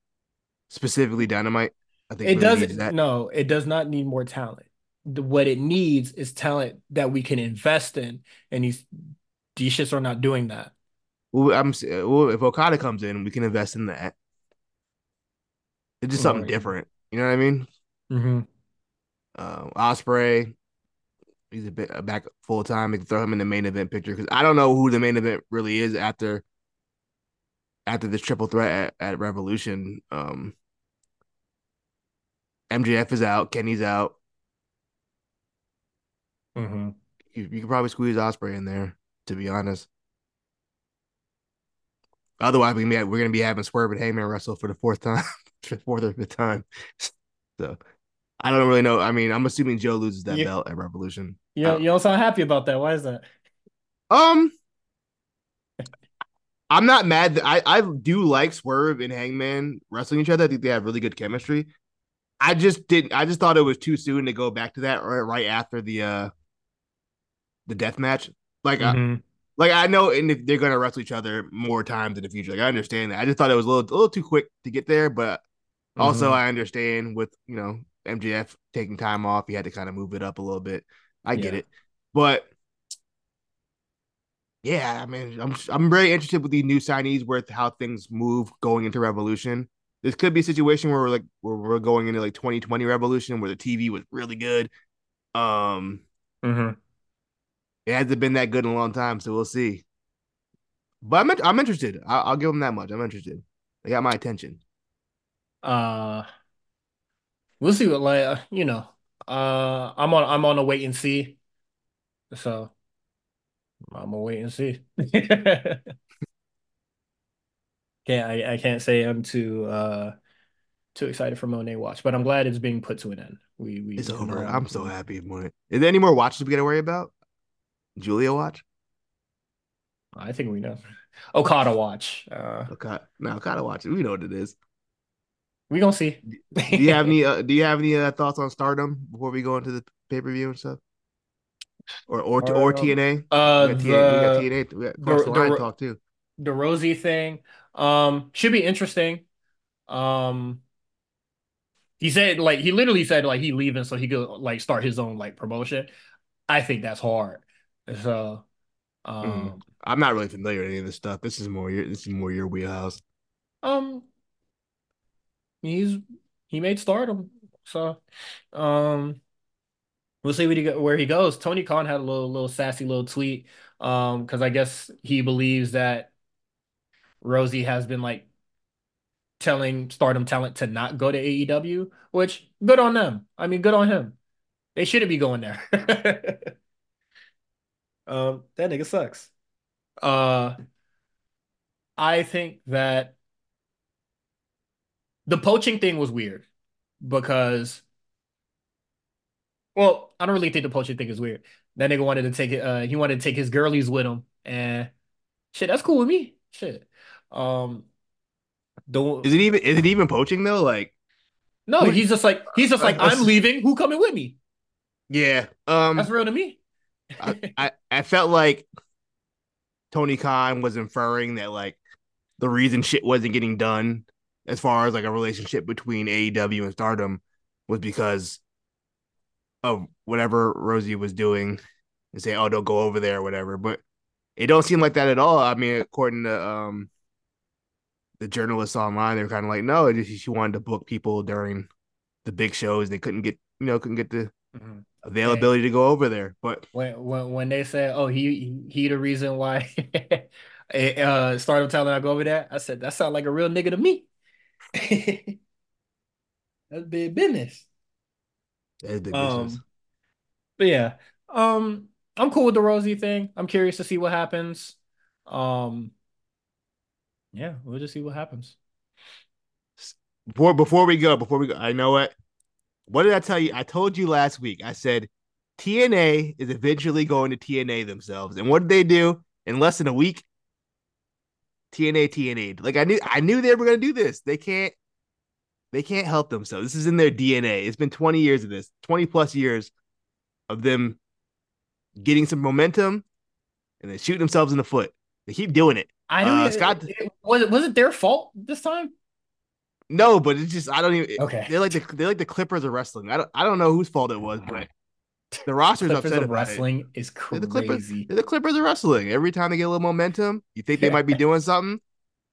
specifically Dynamite. I think It really does that. no, it does not need more talent. The- What it needs is talent that we can invest in, and these these shits are not doing that. Well, I'm well, if Okada comes in, we can invest in that. It's just something Right. different. You know what I mean? hmm Uh, Ospreay, he's a bit back full time. We can throw him in the main event picture because I don't know who the main event really is after after this triple threat at, at Revolution. Um, MJF is out, Kenny's out. hmm You, you could probably squeeze Ospreay in there, to be honest. Otherwise, we we're gonna be having Swerve and Hangman wrestle for the fourth time, fourth or fifth time. So I don't really know. I mean, I'm assuming Joe loses that belt at Revolution. Yeah, you don't sound happy about that. Why is that? Um, I'm not mad. That I I do like Swerve and Hangman wrestling each other. I think they have really good chemistry. I just didn't. I just thought it was too soon to go back to that right, right after the uh the death match. Like, mm-hmm. I, like I know, and they're gonna wrestle each other more times in the future, like I understand that. I just thought it was a little a little too quick to get there, but also mm-hmm. I understand with you know MJF taking time off, he had to kind of move it up a little bit. I get yeah. it, but yeah, I mean, I'm I'm very interested with the new signees with how things move going into Revolution. This could be a situation where we're like where we're going into like 2020 Revolution where the TV was really good. Um, mm-hmm. it hasn't been that good in a long time, so we'll see. But I'm I'm interested. I'll, I'll give them that much. I'm interested. They got my attention. Uh, we'll see what like uh, you know. Uh, I'm on I'm on a wait and see. So I'm gonna wait and see. can't I, I can't say I'm too uh too excited for Moné Watch, but I'm glad it's being put to an end. We we it's over. I'm so happy. Moné. Is there any more watches we gotta worry about? Julia watch. I think we know. Okada watch. Uh, Okada. No, Okada watch. We know what it is. We gonna see. do you have any? Uh, do you have any uh, thoughts on Stardom before we go into the pay per view and stuff? Or or uh, or TNA? Uh, we got TNA. The, we got TNA. We got the, the, line talk too. The Rossy thing, um, should be interesting. Um, he said like he literally said like he leaving so he could like start his own like promotion. I think that's hard. So, um, mm. I'm not really familiar with any of this stuff. This is more your this is more your wheelhouse. Um, he's he made stardom. So um we'll see what he where he goes. Tony Khan had a little little sassy little tweet um because I guess he believes that Rossy has been like telling stardom talent to not go to AEW, which good on them. I mean, good on him. They shouldn't be going there. um, that nigga sucks. Uh, I think that the poaching thing was weird because well, I don't really think the poaching thing is weird. That nigga wanted to take it, uh he wanted to take his girlies with him and shit, that's cool with me. Shit. Um don't is it even is it even poaching though? Like no, he's just like he's just like I'm leaving. Who coming with me? Yeah, um, that's real to me. I, I I felt like Tony Khan was inferring that like the reason shit wasn't getting done as far as like a relationship between AEW and Stardom was because of whatever Rossy was doing and say, oh, don't go over there or whatever. But it don't seem like that at all. I mean, according to um the journalists online, they were kind of like, no, just, she wanted to book people during the big shows. They couldn't get, you know, couldn't get the mm-hmm. availability to go over there. But when when when they said, oh, he he the reason why uh Stardom telling I go over there, I said that sounds like a real nigga to me. That's big business. That's big um, business. But yeah, um, I'm cool with the Rossy thing. I'm curious to see what happens. Um, yeah, we'll just see what happens. Before before we go, before we go, I know what. What did I tell you? I told you last week. I said TNA is eventually going to TNA themselves, and what did they do in less than a week? TNA, TNA. Like I knew, I knew they were gonna do this. They can't, they can't help themselves. This is in their DNA. It's been 20 years of this, 20 plus years of them getting some momentum and then shooting themselves in the foot. They keep doing it. I don't. Uh, Scott, it, was it was it their fault this time? No, but it's just I don't even. Okay, they're like the they're like the Clippers of wrestling. I don't I don't know whose fault it was, but the roster's Clippers upset of wrestling it. is crazy. They're the, Clippers, they're the Clippers of wrestling. Every time they get a little momentum, you think they might be doing something.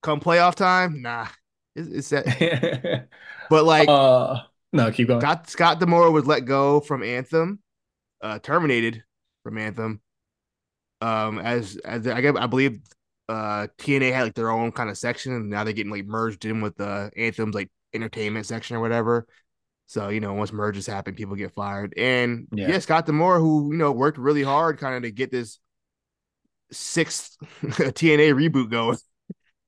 Come playoff time, nah, it's, it's that. but like, uh, no, keep going. Scott, Scott D'Amore was let go from Anthem, uh, terminated from Anthem. Um, as as I, I believe, uh, TNA had like their own kind of section, and now they're getting like merged in with the uh, Anthem's like entertainment section or whatever. So, you know, once mergers happen, people get fired. And yeah, yeah Scott D'Amore, who, you know, worked really hard kind of to get this sixth TNA reboot going.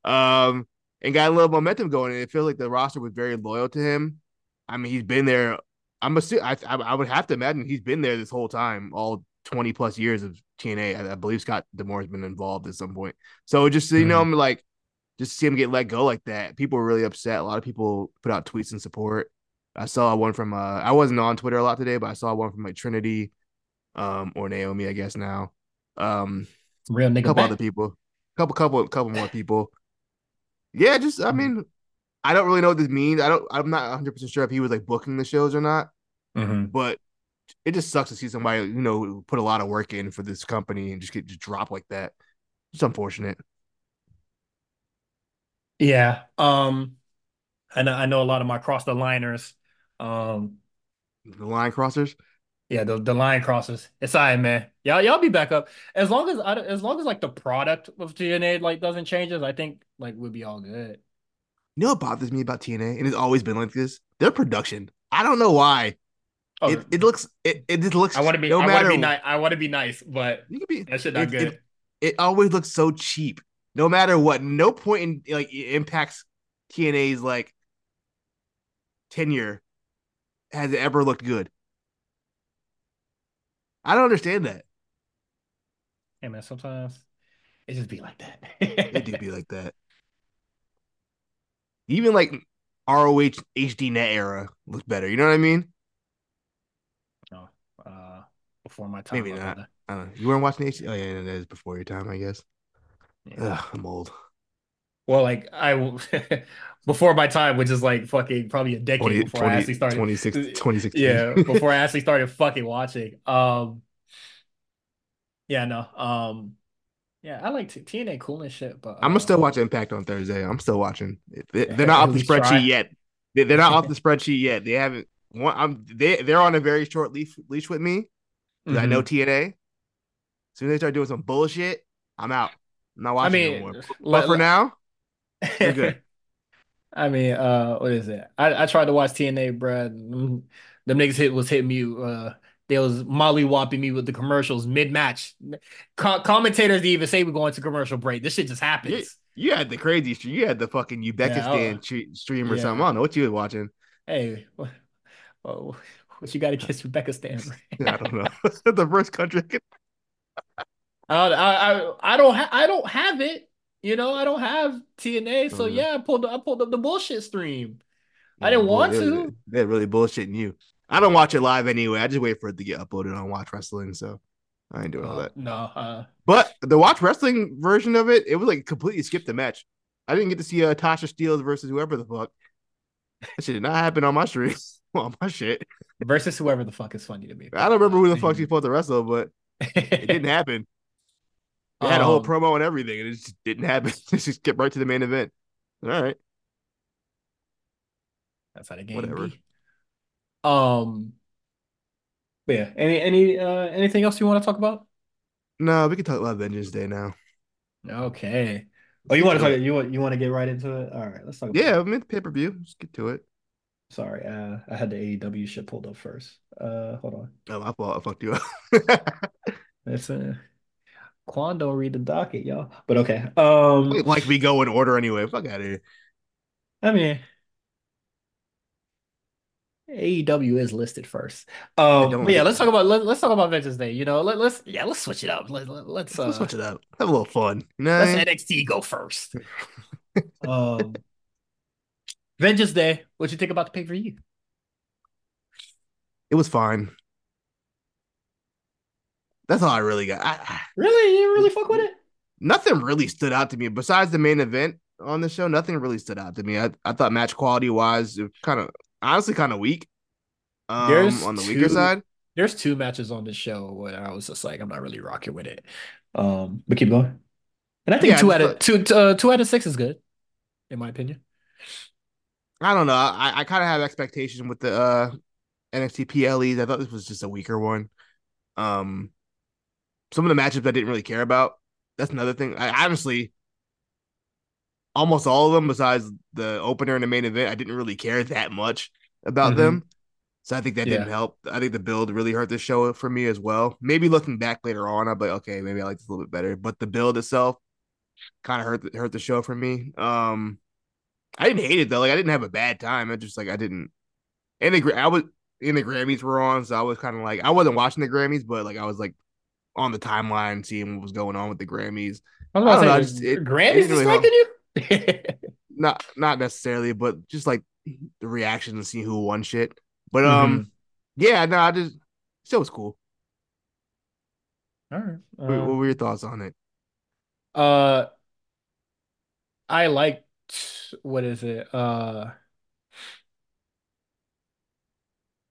Um, and got a little momentum going. And it feels like the roster was very loyal to him. I mean, he's been there. I'm assuming, I, I would have to imagine he's been there this whole time, all 20 plus years of TNA. I, I believe Scott D'Amore has been involved at some point. So just you know, mm-hmm. like just to see him get let go like that, people were really upset. A lot of people put out tweets in support. I saw one from uh I wasn't on Twitter a lot today, but I saw one from like Trinity, um, or Naomi, I guess now. Um real nigga. A couple back. other people. Couple couple couple more people. Yeah, just I mm-hmm. mean, I don't really know what this means. I don't I'm not 100 percent sure if he was like booking the shows or not. Mm-hmm. But it just sucks to see somebody, you know, put a lot of work in for this company and just get just drop like that. It's unfortunate. Yeah. Um I know I know a lot of my cross the liners um, the line crossers. Yeah, the, the line crossers. It's all right, man. Y'all y'all be back up as long as I, as long as like the product of TNA like doesn't change. Us. I think like we'll be all good. You know what bothers me about TNA, and it's always been like this. Their production. I don't know why. Oh, it, it looks it, it just looks. I want to be. No I want to be nice. I want to be nice, but you can be. That shit not it, good. It, it always looks so cheap. No matter what. No point in like impacts TNA's like tenure has it ever looked good? I don't understand that. Hey man, sometimes it just be like that. it do be like that. Even like ROH HD net era looks better. You know what I mean? No, uh, before my time. Maybe not. I don't know. You weren't watching HD. Oh yeah, that is before your time, I guess. Yeah. Ugh, I'm old. Well, like I before my time, which is like fucking probably a decade 20, before 20, I actually started 2016. Yeah, before I actually started fucking watching. Um Yeah, no. Um yeah, I like t- TNA cool and shit, but uh, I'm gonna still watch Impact on Thursday. I'm still watching. They, are not off the spreadsheet try. yet. They, are not off the spreadsheet yet. They haven't. One, I'm they they're on a very short leash leash with me. Mm-hmm. I know mm-hmm. TNA. As soon as they start doing some bullshit, I'm out. I'm not watching I mean, no more. But let, for now, you're good. I mean, uh, what is it? I, I tried to watch TNA, bro. Them, niggas hit was hitting me. Uh, they was molly whopping me with the commercials mid match. Co- commentators didn't even say we're going to commercial break. This shit just happens. You, you had the crazy stream. You had the fucking Uzbekistan yeah, stream or yeah. something. I don't know what you were watching. Hey, what, what you got against Uzbekistan? I don't know. the first country. I, I I don't ha- I don't have it. You know, I don't have TNA, so mm-hmm. yeah, I pulled I pulled up the bullshit stream. Yeah, I didn't want to. They're really bullshitting you. I don't watch it live anyway. I just wait for it to get uploaded on Watch Wrestling. So I ain't doing uh, all that. No. Uh... But the Watch Wrestling version of it, it was like completely skipped the match. I didn't get to see uh, Tasha Steelz versus whoever the fuck. That shit did not happen on my stream. on my shit. Versus whoever the fuck is funny to me. I don't remember who the fuck she's supposed to wrestle, but it didn't happen. They had um, a whole um, promo and everything, and it just didn't happen. just get right to the main event. All right. That's how the game Whatever. Um. But yeah. Any any uh anything else you want to talk about? No, we can talk about Vengeance Day now. Okay. Oh, you want to talk? You want you want to get right into it? All right, let's talk. yeah, I'm in the pay per view. Let's get to it. Sorry, uh, I had the AEW shit pulled up first. Uh, hold on. Oh, my fault. I fucked you up. It's uh, Quan don't read the docket, y'all. But okay. Um like we go in order anyway. Fuck out of here. I mean AEW is listed first. Um yeah, let's talk about let, us talk about Vengeance Day. You know, let, us yeah, let's switch it up. Let, let, let's uh, let's switch it up. Have a little fun. Know let's NXT go first. um Vengeance Day. What you think about the pay per view? It was fine. That's all I really got. I, really, you really fuck with it? Nothing really stood out to me besides the main event on the show. Nothing really stood out to me. I, I thought match quality wise, kind of honestly kind of weak. Um, there's on the two, weaker side. There's two matches on the show where I was just like, I'm not really rocking with it. Um, but keep going. And I think yeah, two out of two uh, two out of six is good, in my opinion. I don't know. I, I kind of have expectation with the uh, NXT PLEs. I thought this was just a weaker one. Um, some of the matchups I didn't really care about. That's another thing. I honestly, almost all of them, besides the opener and the main event, I didn't really care that much about mm-hmm. them. So I think that yeah. didn't help. I think the build really hurt the show for me as well. Maybe looking back later on, be like, okay, maybe I like this a little bit better. But the build itself, kind of hurt the, hurt the show for me. Um, I didn't hate it though. Like I didn't have a bad time. I just like I didn't. And the I was in the Grammys were on, so I was kind of like I wasn't watching the Grammys, but like I was like on the timeline seeing what was going on with the Grammys. I was about to say, know, it, Grammys distracted you? not not necessarily, but just like the reaction and seeing who won shit. But um, mm-hmm. yeah, no, I just still was cool. All right. Uh, what, what were your thoughts on it? Uh, I liked what is it? Uh,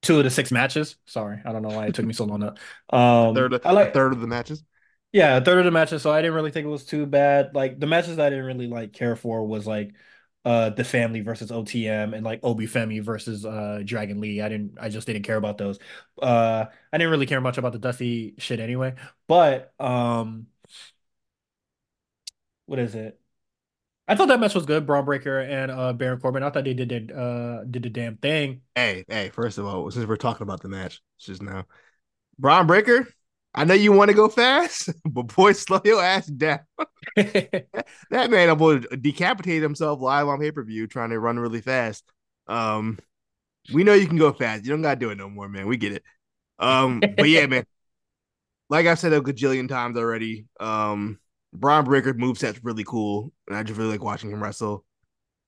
two of the six matches. Sorry, I don't know why it took me so long to. Um, third, of, I like third of the matches. Yeah, a third of the matches. So I didn't really think it was too bad. Like the matches that I didn't really like care for was like uh the family versus OTM and like Oba Femi versus uh Dragon Lee. I didn't I just didn't care about those. Uh I didn't really care much about the Dusty shit anyway. But um what is it? I thought that match was good, Bron Breakker and uh Baron Corbin. I thought they did uh did the damn thing. Hey, hey, first of all, since we're talking about the match just now, Bron Breakker. I know you want to go fast, but boy, slow your ass down. that man will decapitate himself live on pay per view trying to run really fast. Um, we know you can go fast. You don't gotta do it no more, man. We get it. Um, but yeah, man. Like I said a gajillion times already, um, Bron Breakker moveset's really cool, and I just really like watching him wrestle.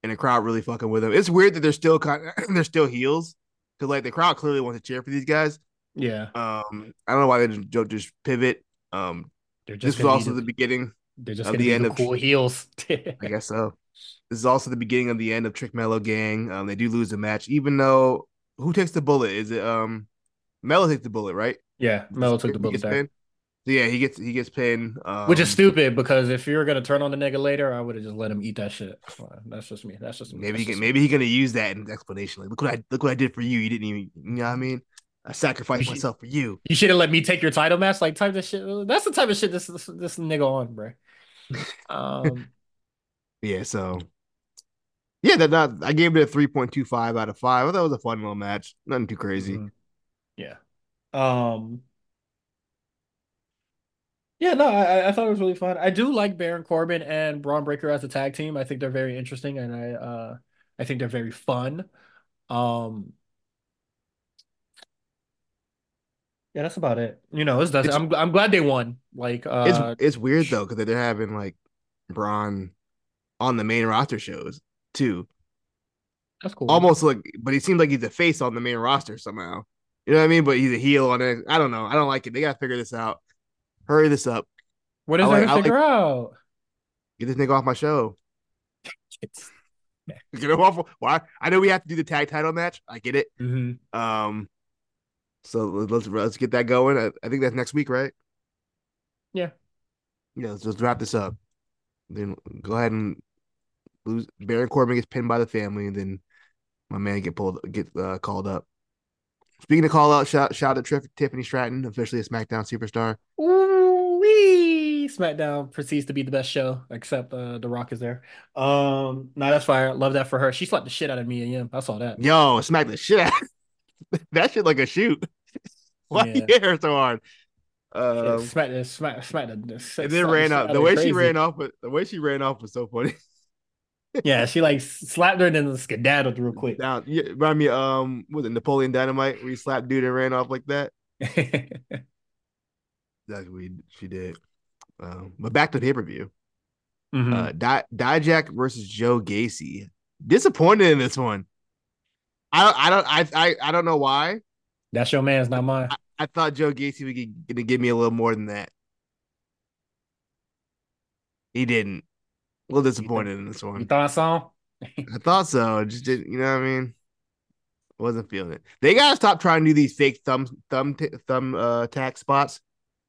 And the crowd really fucking with him. It's weird that they're still kind of, they're still heels because like the crowd clearly wants to cheer for these guys. Yeah. Um, I don't know why they don't just pivot. Um, they're just this was also the, the beginning. They're just of the end the of cool heels. I guess so. This is also the beginning of the end of Trick Melo Gang. Um, they do lose the match, even though who takes the bullet? Is it um, Melo takes the bullet, right? Yeah, Melo took the bullet. So yeah, he gets he gets pinned, um, which is stupid because if you're gonna turn on the nigga later, I would have just let him eat that shit. That's just me. That's just me. Maybe he can, maybe he's gonna use that in explanation. Like, look what I look what I did for you. You didn't even, you know what I mean? I sacrificed myself for you. You should have let me take your title match. Like type of shit. That's the type of shit this this, this nigga on, bro. Um. yeah. So. Yeah, that, that I gave it a three point two five out of five. I thought it was a fun little match. Nothing too crazy. Mm-hmm. Yeah. Um. Yeah, no, I, I thought it was really fun. I do like Baron Corbin and Bron Breakker as a tag team. I think they're very interesting, and I uh, I think they're very fun. Um, yeah, that's about it. You know, it's, it's I'm I'm glad they won. Like, uh, it's it's weird though because they're having like Bron on the main roster shows too. That's cool. Almost like, but he seems like he's a face on the main roster somehow. You know what I mean? But he's a heel on it. I don't know. I don't like it. They gotta figure this out. Hurry this up. What is there like, to figure like, out? Get this nigga off my show. Get him off. Well, I, I, know we have to do the tag title match. I get it. Mm-hmm. Um, so let's let's get that going. I, I, think that's next week, right? Yeah. Yeah. Let's, let's wrap this up. Then go ahead and lose. Baron Corbin gets pinned by the family, and then my man get pulled, get uh, called up. Speaking of call out, shout shout out to Tiffany Stratton, officially a SmackDown superstar. Ooh SmackDown proceeds to be the best show, except uh, The Rock is there. Um, no, that's fire. Love that for her. She slapped the shit out of Mia Yim. I saw that. Yo, smack the shit out. that shit like a shoot. Why yeah. you hit her so hard? Um, smack the smack smack the. the and then ran up. The way crazy. she ran off, but the way she ran off was so funny. yeah, she like slapped her and then skedaddled real quick. Down, yeah, remind me, um, was it Napoleon Dynamite where he slapped dude and ran off like that? That's what she did. Um, but back to the pay per view. Mm-hmm. Uh, Di- Dijak versus Joe Gacy. Disappointed in this one. I I don't I I, I don't know why. That's your man's, not mine. I, I thought Joe Gacy was gonna give me a little more than that. He didn't. A little disappointed in this one. You thought so? I thought so. Just didn't. You know what I mean? Wasn't feeling it. They gotta stop trying to do these fake thumb thumb t- thumb uh tack spots.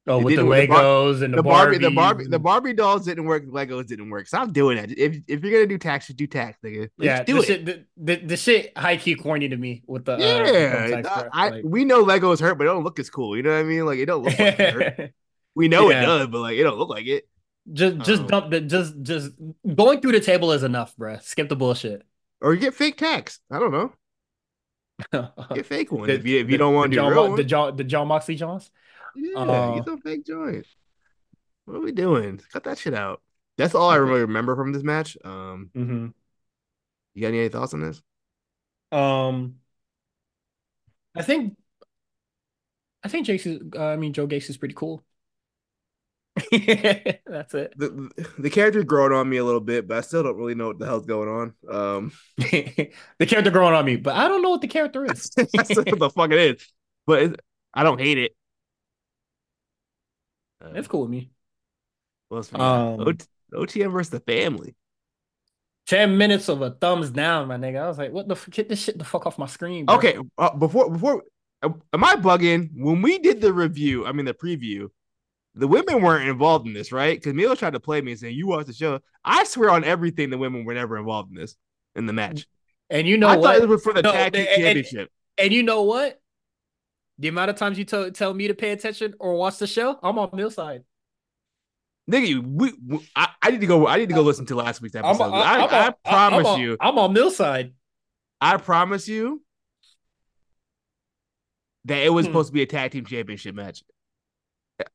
Oh, it with the Legos the and the, the Barbie, the Barbie, the Barbie dolls didn't work. Legos didn't work. Stop doing that. If if you're gonna do tax, just do tax, nigga. yeah, do the it. Shit, the, the, the shit high key corny to me with the yeah. Uh, I, like, we know Legos hurt, but it don't look as cool. You know what I mean? Like it don't look like it hurt. We know yeah. it does, but like it don't look like it. Just just um, dump the just just going through the table is enough, bruh. Skip the bullshit. Or you get fake tax. I don't know. get fake one if you if you don't want to do John, the John the Jon Moxley Johns. Yeah, uh, get some fake joints. What are we doing? Cut that shit out. That's all I really remember from this match. Um, Mm-hmm. you got any thoughts on this? Um, I think I think Jace is, uh, I mean Joe Gacy is pretty cool. That's it. The, the character's growing on me a little bit, but I still don't really know what the hell's going on. Um, the character growing on me, but I don't know what the character is. that's what the fuck it is. But it, I don't hate it. Uh, It's cool with me. what else we got? Um, OT, OTM versus the family. 10 minutes of a thumbs down, my nigga. I was like, what the f- get this shit the fuck off my screen. bro. Okay, uh, before before, am I bugging? When we did the review, I mean the preview, the women weren't involved in this, right? Because Milo tried to play me and say you watched the show. I swear on everything, the women were never involved in this in the match. And you know I what? thought it was for the No, tag team and- and- championship. And you know what? The amount of times you tell tell me to pay attention or watch the show, I'm on Mill's side. Nigga, we, we- I, I need to go. I need to go listen to last week's I'm, episode. I, I'm I promise I'm you. I'm on Mill's side. I promise you that it was Hmm. supposed to be a tag team championship match.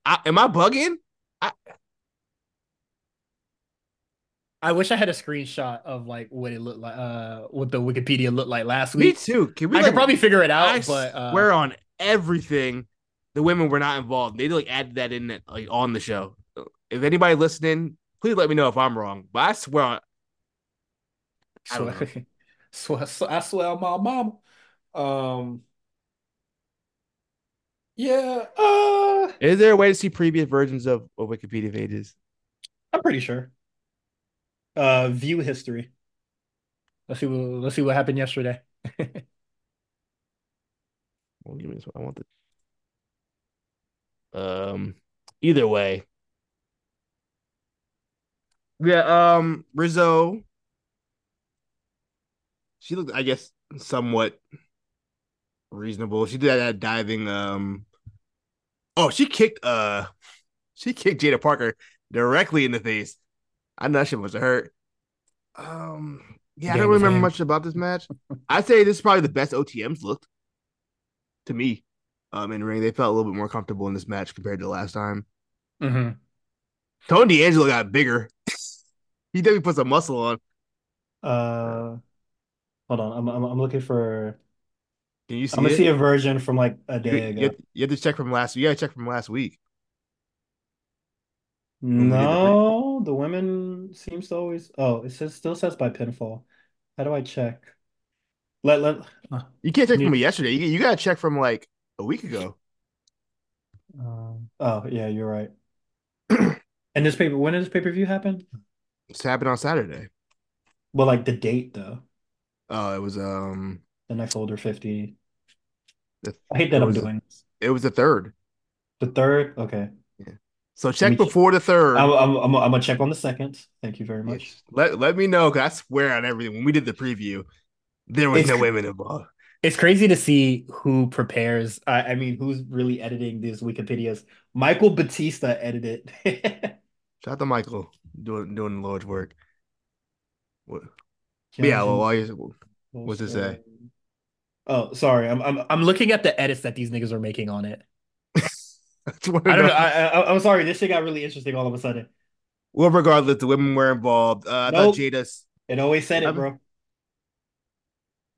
I, am I bugging? I wish I had a screenshot of like what it looked like, uh, what the Wikipedia looked like last week. Me too. Can we I like, could probably figure it out, I but uh, swear on everything, the women were not involved. They like added that in like on the show. If anybody listening, please let me know if I'm wrong. But I swear on I swear, swear, I swear on my mama. Um, yeah, uh, Is there a way to see previous versions of, of Wikipedia pages? I'm pretty sure. Uh, view history. Let's see what let's see what happened yesterday. Well, give me this one. I want the um either way. Yeah, um Rizzo. She looked, I guess, somewhat reasonable. She did that diving um oh she kicked uh she kicked Jaida Parker directly in the face. I know that shit must have hurt. Um yeah, I don't remember game. much about this match. I'd say this is probably the best OTMs looked to me. Um, in ring, they felt a little bit more comfortable in this match compared to last time. hmm Tony D'Angelo got bigger. he definitely put some muscle on. Uh, hold on. I'm, I'm I'm looking for. Can you see I'm gonna it? see a version from like a day you ago. have, you have to check from last. You gotta check from last week. we did the pre- No, the women seems to always. Oh, it says still says by pinfall. How do I check? Let let. uh, You can't check Need- from yesterday. You, you gotta check from like a week ago. um, oh yeah, you're right. And this paper, when did this pay per view happen? This happened on Saturday. Well, like the date though. Oh, it was um, The next older 50. the, I hate that it I'm was, doing this. it was the third. The third, okay. So check me check. before the third. I'm, I'm, I'm, I'm gonna check on the second. Thank you very much. Yes. Let let me know because I swear on everything. When we did the preview, there was It's- no women involved. It's crazy to see who prepares. I, I mean, who's really editing these Wikipedias. Michael Batista edited. Shout out to Michael doing doing the Lord's work. What? Yeah, well, while you what's it say? Oh, sorry. I'm, I'm I'm looking at the edits that these niggas are making on it. I don't know. I, I I'm sorry. This shit got really interesting all of a sudden. Well, regardless, the women were involved. Uh, I Nope. thought Jaida's. It always said it, I'm- bro.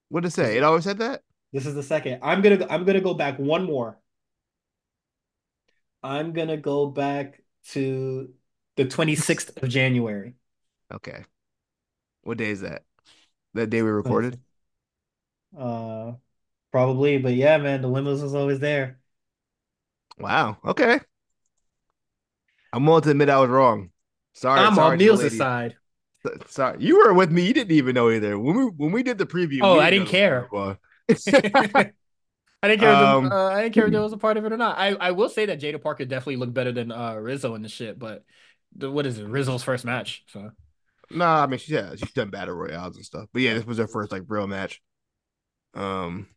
What did it say? It always said that. This is the second. I'm gonna I'm gonna go back one more. I'm gonna go back to the 26th of January. Okay. What day is that? That day we recorded. Uh, probably, but yeah, man, the limos was always there. Wow. Okay. I'm willing to admit I was wrong. Sorry. I'm sorry on to the Niels' side. Sorry, you were with me. You didn't even know either. When we when we did the preview. Oh, I didn't care. women were I didn't care. if Um, uh, I didn't care if there was a part of it or not. I, I will say that Jaida Parker definitely looked better than uh, Rizzo in the shit, but the, what is it? Rizzo's first match. So Nah, I mean, she, yeah, she's done battle royales and stuff. But yeah, this was her first like real match. Um,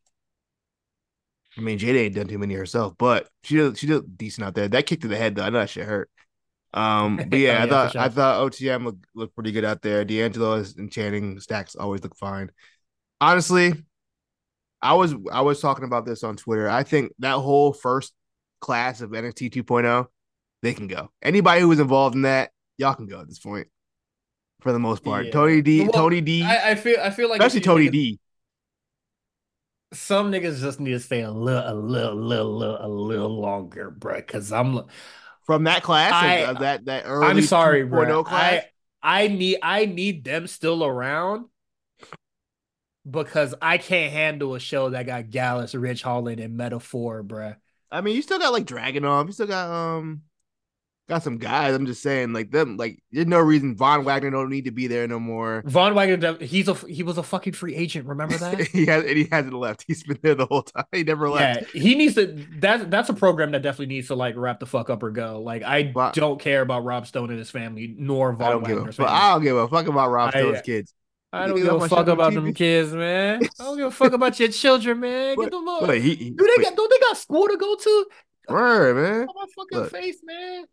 I mean, Jaida ain't done too many herself, but she did she did decent out there. That kick to the head though, I know that shit hurt. Um, but yeah, Oh, I yeah, for thought sure. I thought OTM looked looked pretty good out there. D'Angelo is- and Channing stacks always look fine. Honestly, I was I was talking about this on Twitter. I think that whole first class of NXT 2.0, they can go. Anybody who was involved in that, y'all can go at this point. For the most part, Yeah. Tony D, Well, Tony D, I, I feel I feel like especially these Tony niggas- D. Some niggas just need to stay a little, a little, little, little, a little longer, bro. Because I'm, from that class, I- of that that early. I'm sorry, bro. class. I, I need, I need them still around because I can't handle a show that got Gallus, Ridge Holland, and Meta-Four, bro. I mean, you still got like Dragunov. You still got um, got some guys. I'm just saying, like them, like there's no reason Von Wagner don't need to be there no more. Von Wagner, he's a, he was a fucking free agent. Remember that? he has and he hasn't left. He's been there the whole time. He never left. Yeah, he needs to. That that's a program that definitely needs to like wrap the fuck up or go. Like I don't care about Rob Stone and his family, nor I Von don't give a Wagner's family. I don't give a fuck about Rob I- Stone's kids. I don't give a fuck about TV? them kids, man. I don't give a fuck about your children, man. Get them up. But he, he Do they got? Don't they got school to go to? word, man. On my fucking Look. face, man.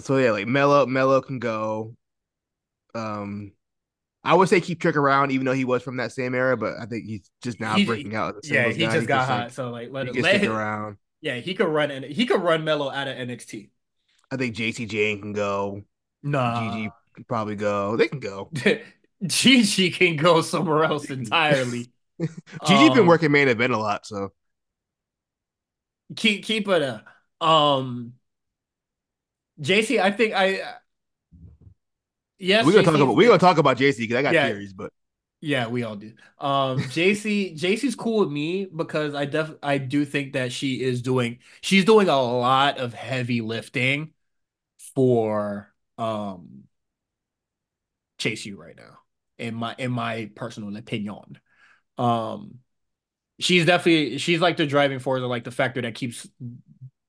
So yeah, like Melo, Melo can go. Um, I would say keep Trick around, even though he was from that same era, but I think he's just now He- breaking out. Yeah, he guy. just got can hot. So like, let, he let stick him. around. Yeah, he could run and he could run Melo out of NXT. I think Jacy Jayne can go. Nah, Gigi can probably go. They can go. Gigi can go somewhere else entirely. Been Um, working main event a lot, so keep keep it up. um Jacy I think I yes we're gonna Jacy talk about we're gonna talk about Jacy because I got Yeah. theories, but yeah we all do um Jacy Jacy's cool with me because I def I do think that she is doing she's doing a lot of heavy lifting for um Chase U right now in my in my personal opinion um she's definitely she's like the driving force or like the factor that keeps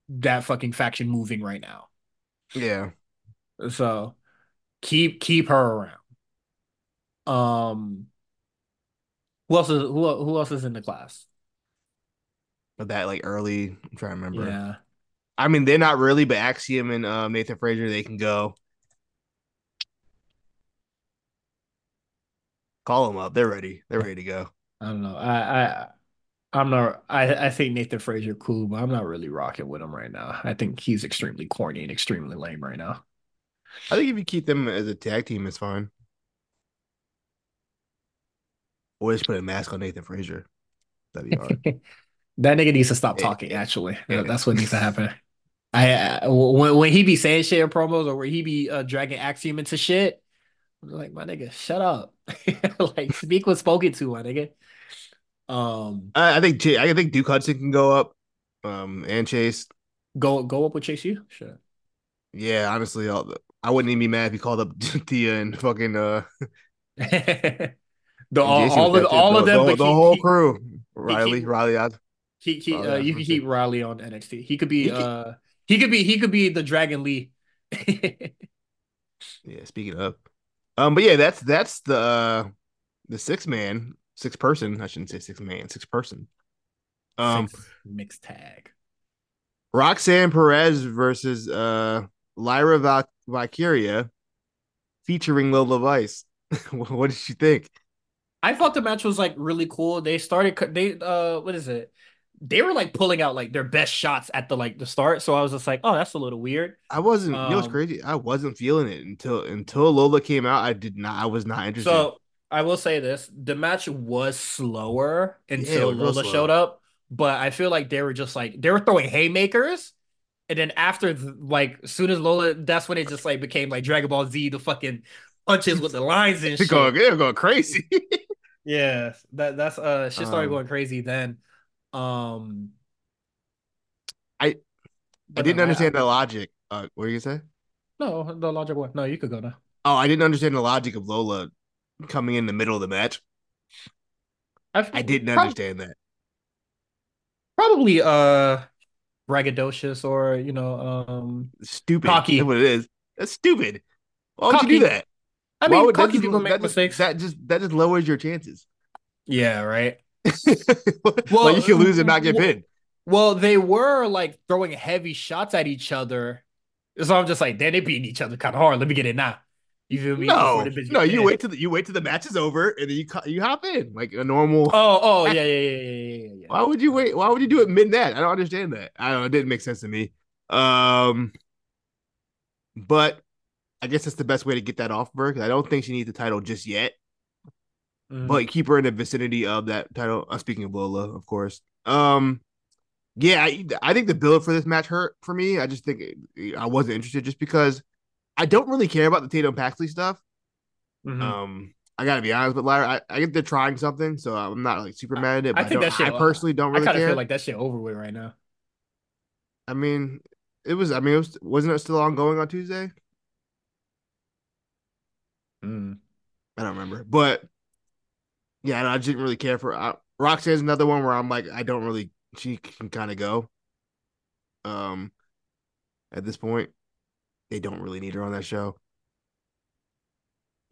that fucking faction moving right now. Yeah. So keep keep her around. Um who else is who, who else is in the class? But that like early, I'm trying to remember. Yeah. I mean, they're not really, but Axiom and um, Nathan Frazer, they can go. Call them up. They're ready. They're ready to go. I don't know. I I I'm not I I think Nathan Frazer cool, but I'm not really rocking with him right now. I think he's extremely corny and extremely lame right now. I think if you keep them as a tag team, it's fine. Or just put a mask on Nathan Frazer. That'd be hard. That nigga needs to stop Yeah. talking. Actually, Yeah. that's what needs to happen. I uh, when when he be saying shit in promos or where he be uh, dragging Axiom into shit, I'm like my nigga, shut up. like speak what's spoken to, my nigga. Um, I, I think I think Duke Hudson can go up. Um, and Chase. go go up with Chase U. Sure. Yeah, honestly, I'll, I wouldn't even be mad if he called up Tia and fucking uh the all, all of too. all the, of them, the, but the keep- whole keep- crew. Riley, keep- Riley out. He, he, uh, you can keep Riley on NXT. He could be He uh he could be he could be the Dragon Lee. Yeah, speaking of. Um, but yeah, that's that's the uh the six man, six person. I shouldn't say six man, six person. Um Six mixed tag. Roxanne Perez versus uh Lyra Val- Valkyria featuring Lola Vice. what did you think? I thought the match was like really cool. They started they uh what is it? They were like pulling out like their best shots at the like the start. So I was just like, oh, that's a little weird. I wasn't. you know what's Um, crazy? I wasn't feeling it until until Lola came out. I did not. I was not interested. So I will say this: the match was slower until real Lola slow. showed up, but I feel like they were just like they were throwing haymakers. And then after, like, as soon as Lola, that's when it just like became like Dragon Ball Z, the fucking punches with the lines and shit. going, they're going crazy. Yeah, that that's uh shit started Um, going crazy then. Um I- I didn't understand the logic. Uh, what are you gonna say? no, the logic one. No, you could go now. Oh, I didn't understand the logic of Lola coming in the middle of the match. I didn't prob- understand that. Probably uh braggadocious or you know um Stupid. Cocky. That's what it is. That's stupid. Why would you do that? I Why mean would- cocky just- people that make just- mistakes. That just that just lowers your chances. Yeah, right. well, you can lose and not get well- pinned. Well, they were like throwing heavy shots at each other. So I'm just like, then they beating each other kind of hard. Let me get it now. You feel me? No, Before the bitch no, you wait till the, you wait till the match is over and then you you hop in like a normal. Oh, oh, yeah, yeah, yeah, yeah, yeah. Why would you wait? Why would you do it mid net? I don't understand that. I don't. It didn't make sense to me. Um, but I guess that's the best way to get that off her. Because I don't think she needs the title just yet. Mhm. but keep her in the vicinity of that title. Uh, speaking of Lola, of course. Um, yeah, I, I think the build for this match hurt for me. I just think it, I wasn't interested just because I don't really care about the Tatum Paxley stuff. Mhm. Um, I gotta be honest with Lyra. I, I get they're trying something, so I'm not like super mad at it. I But I, think that shit- I personally don't I really of care. feel like that shit over with right now. I mean, it was. I mean, it was. Wasn't it still ongoing on Tuesday? Mm. I don't remember, but yeah, I didn't really care for. Uh, Roxanne's another one where I'm like, I don't really. She can kind of go. Um, at this point, they don't really need her on that show.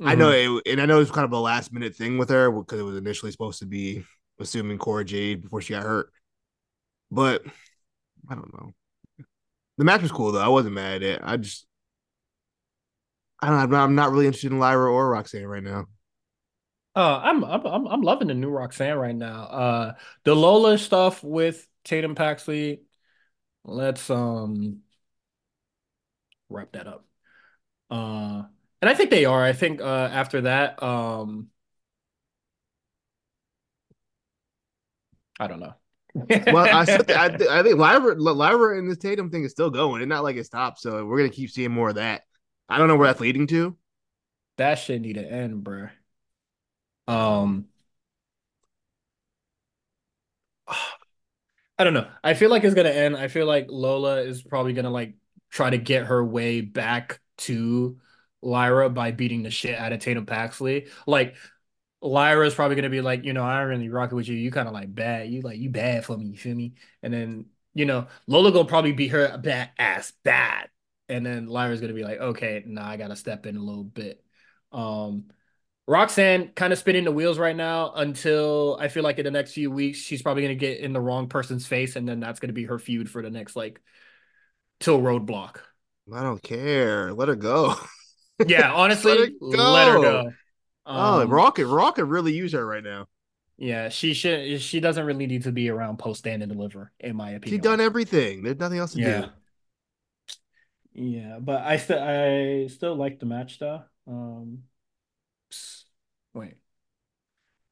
I know Mhm. it, and I know it's kind of a last minute thing with her because it was initially supposed to be assuming Cora Jade before she got hurt, but I don't know. The match was cool though. I wasn't mad at it. I just, I don't know. I'm not, really interested in Lyra or Roxanne right now. Uh, I'm I'm I'm I'm loving the new Roxanne right now. Uh, the Lola stuff with Tatum Paxley. Let's um wrap that up. Uh, and I think they are. I think uh after that, um, I don't know. Well, I still th- I, th- I think Lyra, Lyra and this Tatum thing is still going. It's not like it stopped, so we're gonna keep seeing more of that. I don't know where that's leading to. that shit need to end, bruh. Um, I don't know. I feel like it's gonna end. I feel like Lola is probably gonna like try to get her way back to Lyra by beating the shit out of Tatum Paxley. Like Lyra is probably gonna be like, you know, I don't really rock it with you. You kind of like bad. You like you bad for me. You feel me? And then you know, Lola gonna probably beat her bad ass bad. And then Lyra's gonna be like, okay, nah, I gotta step in a little bit. Um, Roxanne kind of spinning the wheels right now until I feel like in the next few weeks she's probably gonna get in the wrong person's face, and then that's gonna be her feud for the next like till Roadblock. I don't care. Let her go. Yeah, honestly, Let her let her go. go. oh, Um, Raw could really use her right now. yeah, she should. She doesn't really need to be around post stand and deliver, in my opinion. She opinion. done everything. There's nothing else to Yeah. do. Yeah, but I still I still like the match though. Um, psst, wait,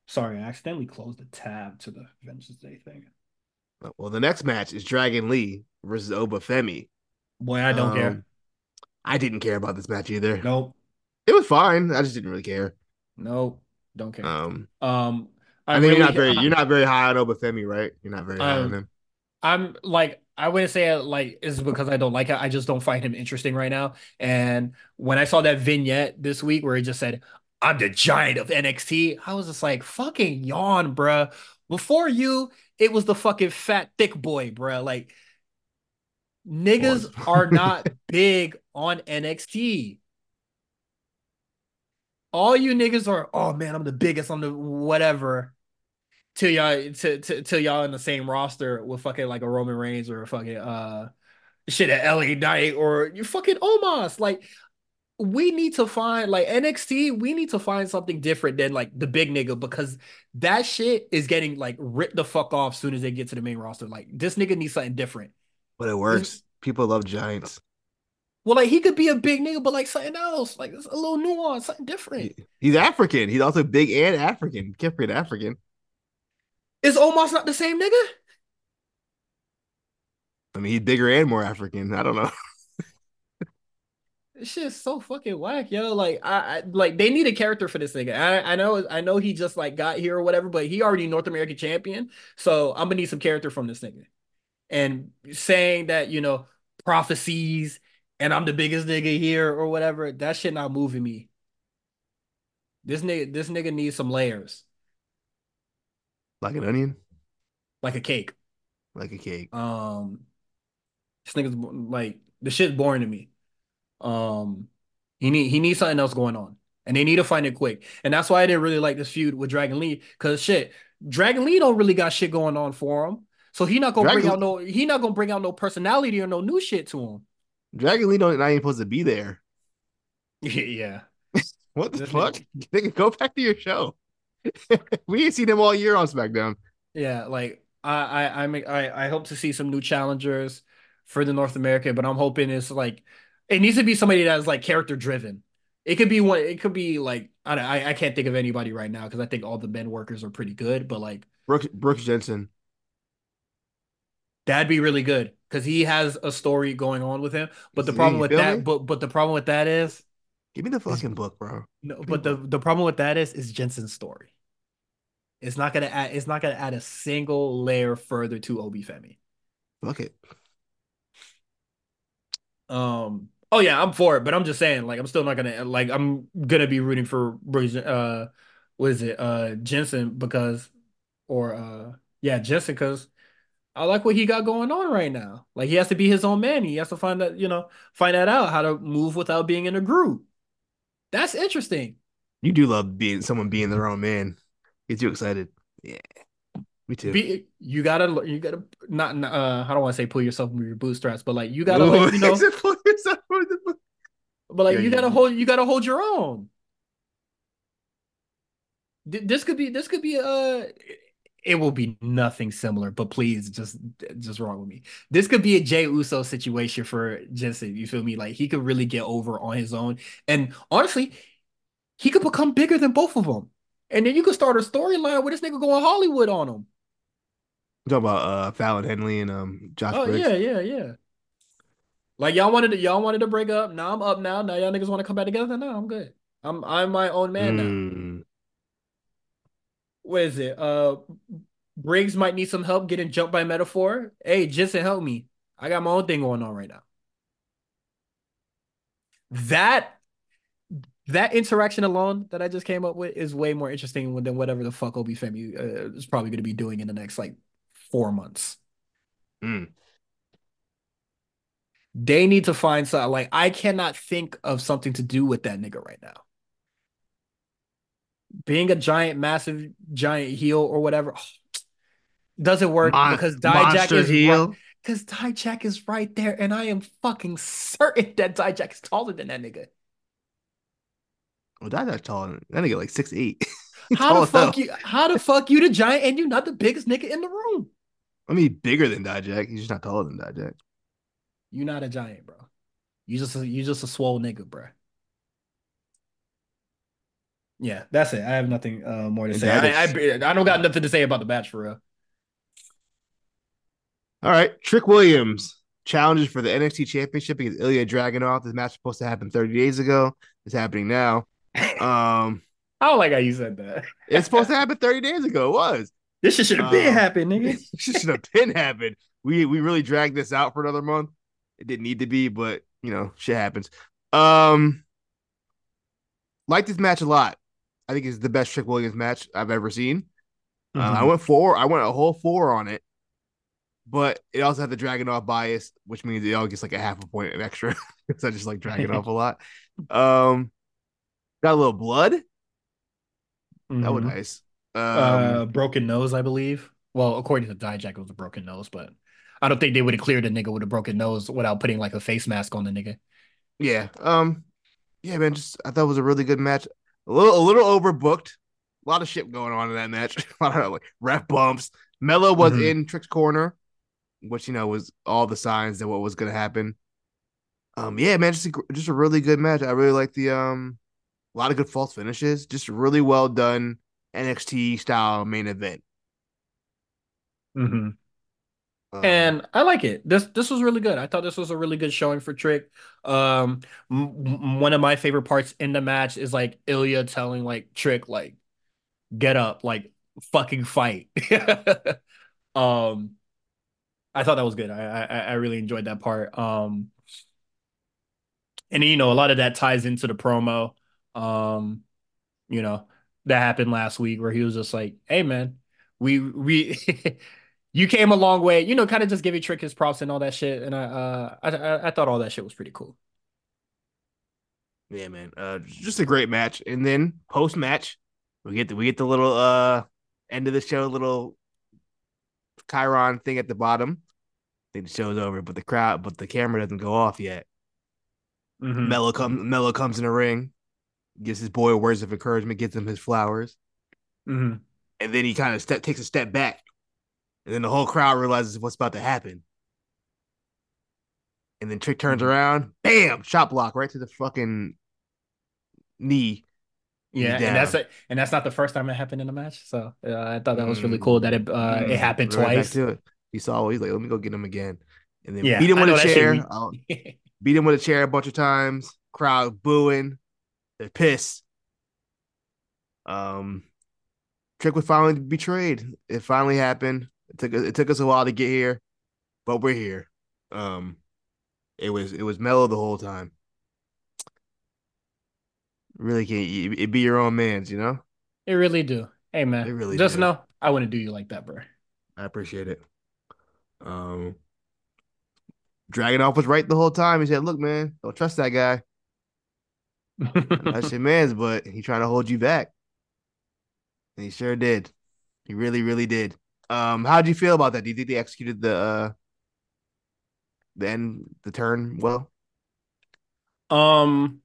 sorry, I accidentally closed the tab to the Vengeance Day thing. Well, the next match is Dragon Lee versus Oba Femi. Boy, I don't care. Um, I didn't care about this match either. Nope, It was fine. I just didn't really care. nope, don't care. Um, Um, I, I think really, you're not very I- you're not very high on Oba Femi, right? You're not very high Um, on him. I'm like I wouldn't say it like it's because I don't like it. I just don't find him interesting right now. And when I saw that vignette this week where he just said, "I'm the giant of NXT," I was just like, "Fucking yawn, bruh." Before you, it was the fucking fat thick boy, bruh. Like niggas are not big on NXT. All you niggas are, oh man, I'm the biggest, I'm the whatever. Till y'all to, to, till y'all in the same roster with fucking like a Roman Reigns or a fucking uh shit at LA Knight or you fucking Omos. Like we need to find like NXT, we need to find something different than like the big nigga because that shit is getting like ripped the fuck off as soon as they get to the main roster. Like this nigga needs something different. But it works. People love giants. Well, like he could be a big nigga, but like something else, like it's a little nuance, something different. He- He's African. He's also big and African. Can't forget African. Is Omos not the same nigga? I mean, he's bigger and more African. I don't know. This shit is so fucking whack, yo. Like I, I like they need a character for this nigga. I, I know I know he just like got here or whatever, but he already North American champion. So I'm gonna need some character from this nigga. And saying that, you know, prophecies and I'm the biggest nigga here or whatever, that shit not moving me. This nigga, this nigga needs some layers, Like an onion, like a cake. like a cake. Um, this nigga's like the shit's boring to me. Um, he need he needs something else going on, and they need to find it quick. And that's why I didn't really like this feud with Dragon Lee, cause shit, Dragon Lee don't really got shit going on for him. So he not gonna bring Dragon- out no he not gonna bring out no personality or no new shit to him. Dragon Lee don't not even supposed to be there. yeah. What the fuck? nigga- Nigga, go back to your show. we ain't seen him all year on SmackDown. Yeah, like I I I'm I I hope to see some new challengers for the North America, but I'm hoping it's like It needs to be somebody that's like character driven. It could be one. It could be like I don't, I, I can't think of anybody right now because I think all the men workers are pretty good. But like Brooks, Brooks Jensen. That'd be really good because he has a story going on with him. But the problem with that, but but the problem with that is, give me the fucking book, bro. No, but the the problem with that is, is Jensen's story. It's not gonna add. It's not gonna add a single layer further to Oba Femi. Fuck it. Um. Oh yeah, I'm for it, but I'm just saying, like, I'm still not gonna like. I'm gonna be rooting for uh, what is it, uh, Jensen because, or uh, yeah, Jensen because I like what he got going on right now. Like he has to be his own man. He has to find that, you know, find that out how to move without being in a group. That's interesting. You do love being someone being their own man. Gets you excited. Yeah. Me too. Be, you gotta, you gotta not. Uh, I don't want to say pull yourself from your bootstraps, but like you gotta, like, you know, but like yeah, you gotta hold, you gotta hold your own. This could be, this could be, uh, it will be nothing similar, but please just just wrong with me. This could be a Jey Uso situation for Jensen. You feel me? Like he could really get over on his own. And honestly, he could become bigger than both of them. And then you could start a storyline where this nigga going Hollywood on him. Talk about uh Fallon Henley and um Josh. Oh Briggs. yeah, yeah, yeah. Like y'all wanted to y'all wanted to break up. Now I'm up now. Now y'all niggas want to come back together. Now I'm good. I'm I'm my own man mm. now what is it? Uh, Briggs might need some help getting jumped by Meta-Four. Hey, Jensen, help me. I got my own thing going on right now. That that interaction alone that I just came up with is way more interesting than whatever the fuck Oba Femi uh, is probably going to be doing in the next like four months. Mm. They need to find something. Like I cannot think of something to do with that nigga right now being a giant, massive, giant heel or whatever doesn't work Mon- because Dijak is heel. Because right, Dijak is right there, and I am fucking certain that Dijak is taller than that nigga. Well, Dijak's taller. That nigga like six eight. how the fuck you? How the fuck you the giant and you not the biggest nigga in the room? I mean, bigger than Dijak. He's just not taller than Dijak. You're not a giant, bro. You just a, you just a swole nigga, bro. Yeah, that's it. I have nothing uh, more to say. I, I, I don't got nothing to say about the match for real. All right, Trick Williams challenges for the NXT Championship against Ilya Dragunov. This match was supposed to happen 30 days ago. It's happening now. Um, I don't like how you said that. it's supposed to happen 30 days ago. It was. This should have been um, happened, nigga. should have been happened. We we really dragged this out for another month. It didn't need to be, but you know, shit happens. Um, like this match a lot. I think is the best Trick Williams match I've ever seen. Mm-hmm. Uh, I mm-hmm. went four. I went a whole four on it, but it also had the Dragunov bias, which means it all gets like a half a point of extra because I just like Dragunov a lot. Um, got a little blood. Mm-hmm. That was mm-hmm. nice. Um, uh, broken nose, I believe. Well, according to Dijak, it was a broken nose, but I don't think they would have cleared a nigga with a broken nose without putting like a face mask on the nigga. Yeah. Um. Yeah, man. Just I thought it was a really good match a little a little overbooked. A lot of shit going on in that match. a lot of like ref bumps. Melo was mm-hmm. in Trick's corner, which you know was all the signs that what was going to happen. Um, yeah, man, just a, just a really good match. I really like the um, a lot of good false finishes. Just really well done NXT style main event. Mm-hmm. Um, and I like it. This this was really good. I thought this was a really good showing for Trick. Um, m- one of my favorite parts in the match is like Ilya telling like Trick like, "Get up, like fucking fight." um, I thought that was good. I, I I really enjoyed that part. Um, and you know a lot of that ties into the promo. Um, you know that happened last week where he was just like, "Hey man, we we." you came a long way. You know, kind of just give you Trick his props and all that shit. And I, uh, I, I, I thought all that shit was pretty cool. Yeah, man. Uh, just a great match. And then post match, we get the we get the little uh end of the show, little Chiron thing at the bottom. I think the show's over, but the crowd, but the camera doesn't go off yet. Mm-hmm. Melo comes. Melo comes in the ring, gives his boy words of encouragement, gives him his flowers, mm-hmm. and then he kind of step takes a step back and then the whole crowd realizes what's about to happen. and then Trick turns Mhm. around, bam, shot block right to the fucking knee. Yeah, and that's it. And that's not the first time it happened in a match. So uh, I thought that was really Mm. cool that it uh, it happened right twice. it. He saw, he's like, let me go get him again, and then Yeah, beat him with a chair. Beat him with a chair a bunch of times. Crowd booing. They're pissed. Um, Trick was finally betrayed. It finally happened. It took it took us a while to get here, but we're here. Um, it was it was Melo the whole time. Really can't it be your own man's, you know. It really do. Hey man, It really just do. know I wouldn't do you like that, bro. I appreciate it. Um, Dragunov was right the whole time. He said, "Look, man, don't trust that guy. That's your man's, but he trying to hold you back." And he sure did. He really, really did. Um, how would you feel about that? Do you think they executed the uh the end, the turn well? Um,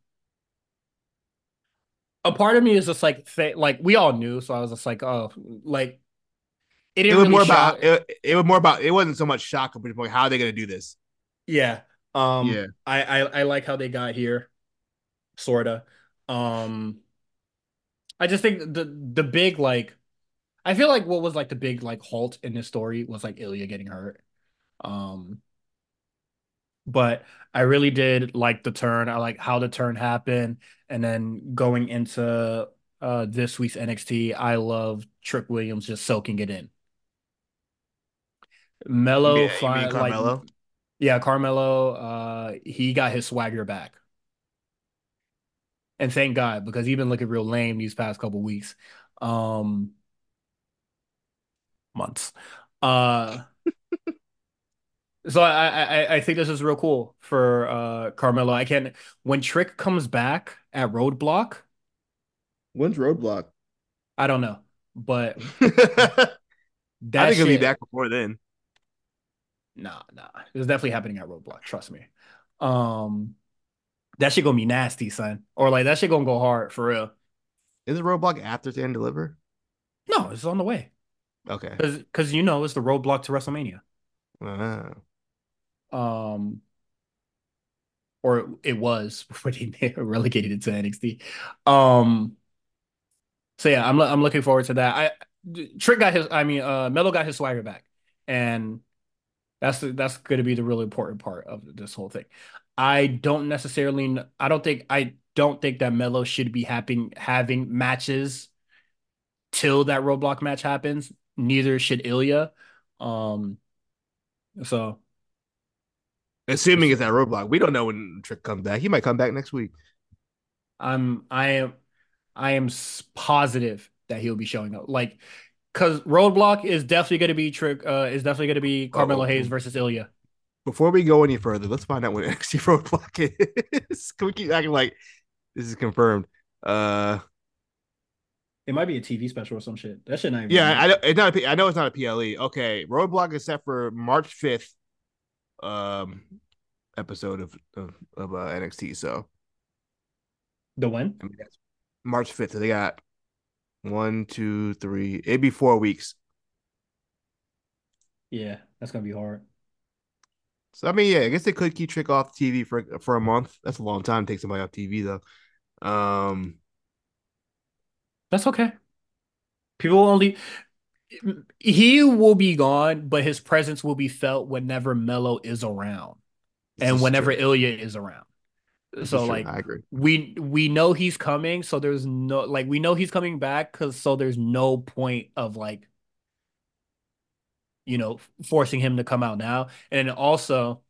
a part of me is just like, th- like we all knew, so I was just like, oh, like it It was really more shock. about it, it was more about it wasn't so much shock, but more how are they gonna do this? Yeah. Um, Yeah. I, I I like how they got here, sorta. Um, I just think the the big like, I feel like what was like the big like halt in this story was like Ilya getting hurt. Um, but I really did like the turn. I like how the turn happened, and then going into uh this week's NXT, I love Trick Williams just soaking it in. Melo, you fi- mean like Carmelo? yeah, Carmelo, uh, he got his swagger back, and thank God because he's been looking real lame these past couple weeks, um, months. Uh, so I, I I- I think this is real cool for uh Carmelo. I can when Trick comes back at Roadblock, When's Roadblock? I don't know, but I that think he'll be back before then. Nah, nah, it's definitely happening at Roadblock. Trust me. Um, that shit gonna be nasty, son, or like that shit gonna go hard for real. Is it Roadblock after Stand Deliver? No, it's on the way. Okay. Because you know it's the roadblock to WrestleMania. Ah. Um or it was before they relegated it to NXT. Um so yeah, I'm I'm looking forward to that. I Trick got his I mean uh Melo got his swagger back. And that's the, that's going to be the really important part of this whole thing. I don't necessarily I don't think I don't think that Melo should be having having matches till that roadblock match happens. Neither should Ilya. Um so Assuming it's that Roadblock. We don't know when Trick comes back. He might come back next week. I'm I am I am positive that he'll be showing up. Like because Roadblock is definitely going to be trick. Uh, is definitely going to be Carmelo Oh. Hayes versus Ilya. Before we go any further, let's find out when NXT Roadblock is. Can we keep acting like this is confirmed? Uh, It might be a TV special or some shit. That shit not even. yeah, I know it's not. A, P- I know it's not a PLE. Okay, Roadblock is set for March fifth. Um, episode of of, of uh, NXT. So the when? I mean that's March fifth. So they got one, two, three. It'd be four weeks. Yeah, that's gonna be hard. So I mean, yeah, I guess they could keep Trick off TV for for a month. That's a long time to take somebody off TV though. Um, That's okay. People only he will be gone, but his presence will be felt whenever Melo is around this and is whenever true. Ilya is around. This So is like I agree. we we know he's coming, so there's no like we know he's coming back because so there's no point of like you know forcing him to come out now. And also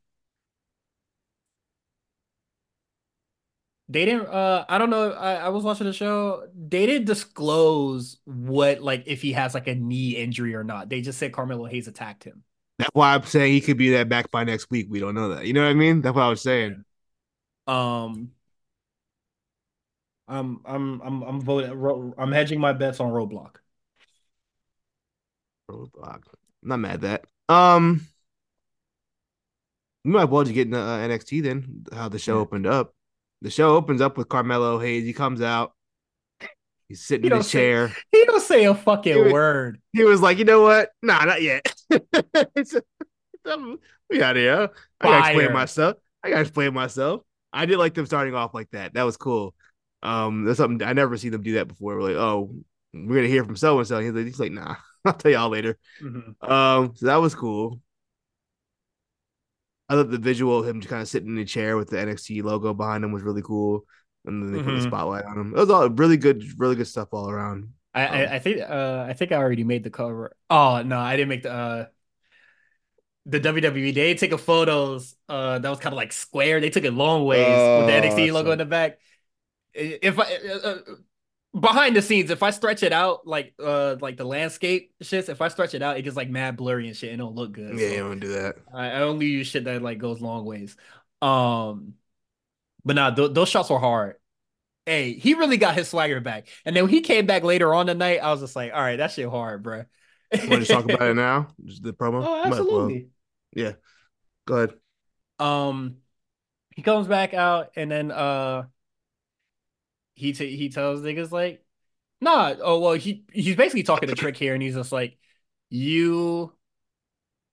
they didn't uh I don't know, I, I was watching the show. They didn't disclose what like if he has like a knee injury or not. They just said Carmelo Hayes attacked him. That's why I'm saying he could be that back by next week. We don't know that. You know what I mean? That's what I was saying. Um I'm I'm I'm I'm voting I'm hedging my bets on Roadblock. Roadblock. I'm not mad at that. Um, we might well just get into uh, NXT then. How the show Yeah. opened up. The show opens up with Carmelo Hayes. He comes out. He's sitting He in his say- chair. He don't say a fucking Dude. word. He was like, you know what? Nah, not yet. it's a, I'm, we out here. I gotta explain myself. I gotta explain myself. I did like them starting off like that. That was cool. Um, that's something I never seen them do that before. We're like, oh, we're gonna hear from so and so. He's like, he's like, nah, I'll tell y'all later. Mm-hmm. Um, so that was cool. I thought the visual of him just kind of sitting in a chair with the NXT logo behind him was really cool, and then they mm-hmm. put the mm-hmm. spotlight on him. It was all really good, really good stuff all around. I, um, I, I think uh I think I already made the cover. Oh no, I didn't make the uh the WWE. They took a photos uh that was kind of like square. They took it long ways oh, with the NXT logo in the back. If I uh, uh, behind the scenes, if I stretch it out like uh like the landscape shits, if I stretch it out, it gets like mad blurry and shit. It don't look good. Yeah, so you don't do that. I, I, only use shit that like goes long ways. Um, but nah, th- those shots were hard. Hey, he really got his swagger back, and then when he came back later on the night, I was just like, all right, that shit hard, bro. Want to talk about it now? Just the promo. Oh, absolutely. Yeah. Go ahead. Um, he comes back out, and then uh he t- he tells niggas like, nah. Oh well, he he's basically talking to Trick here, and he's just like, you,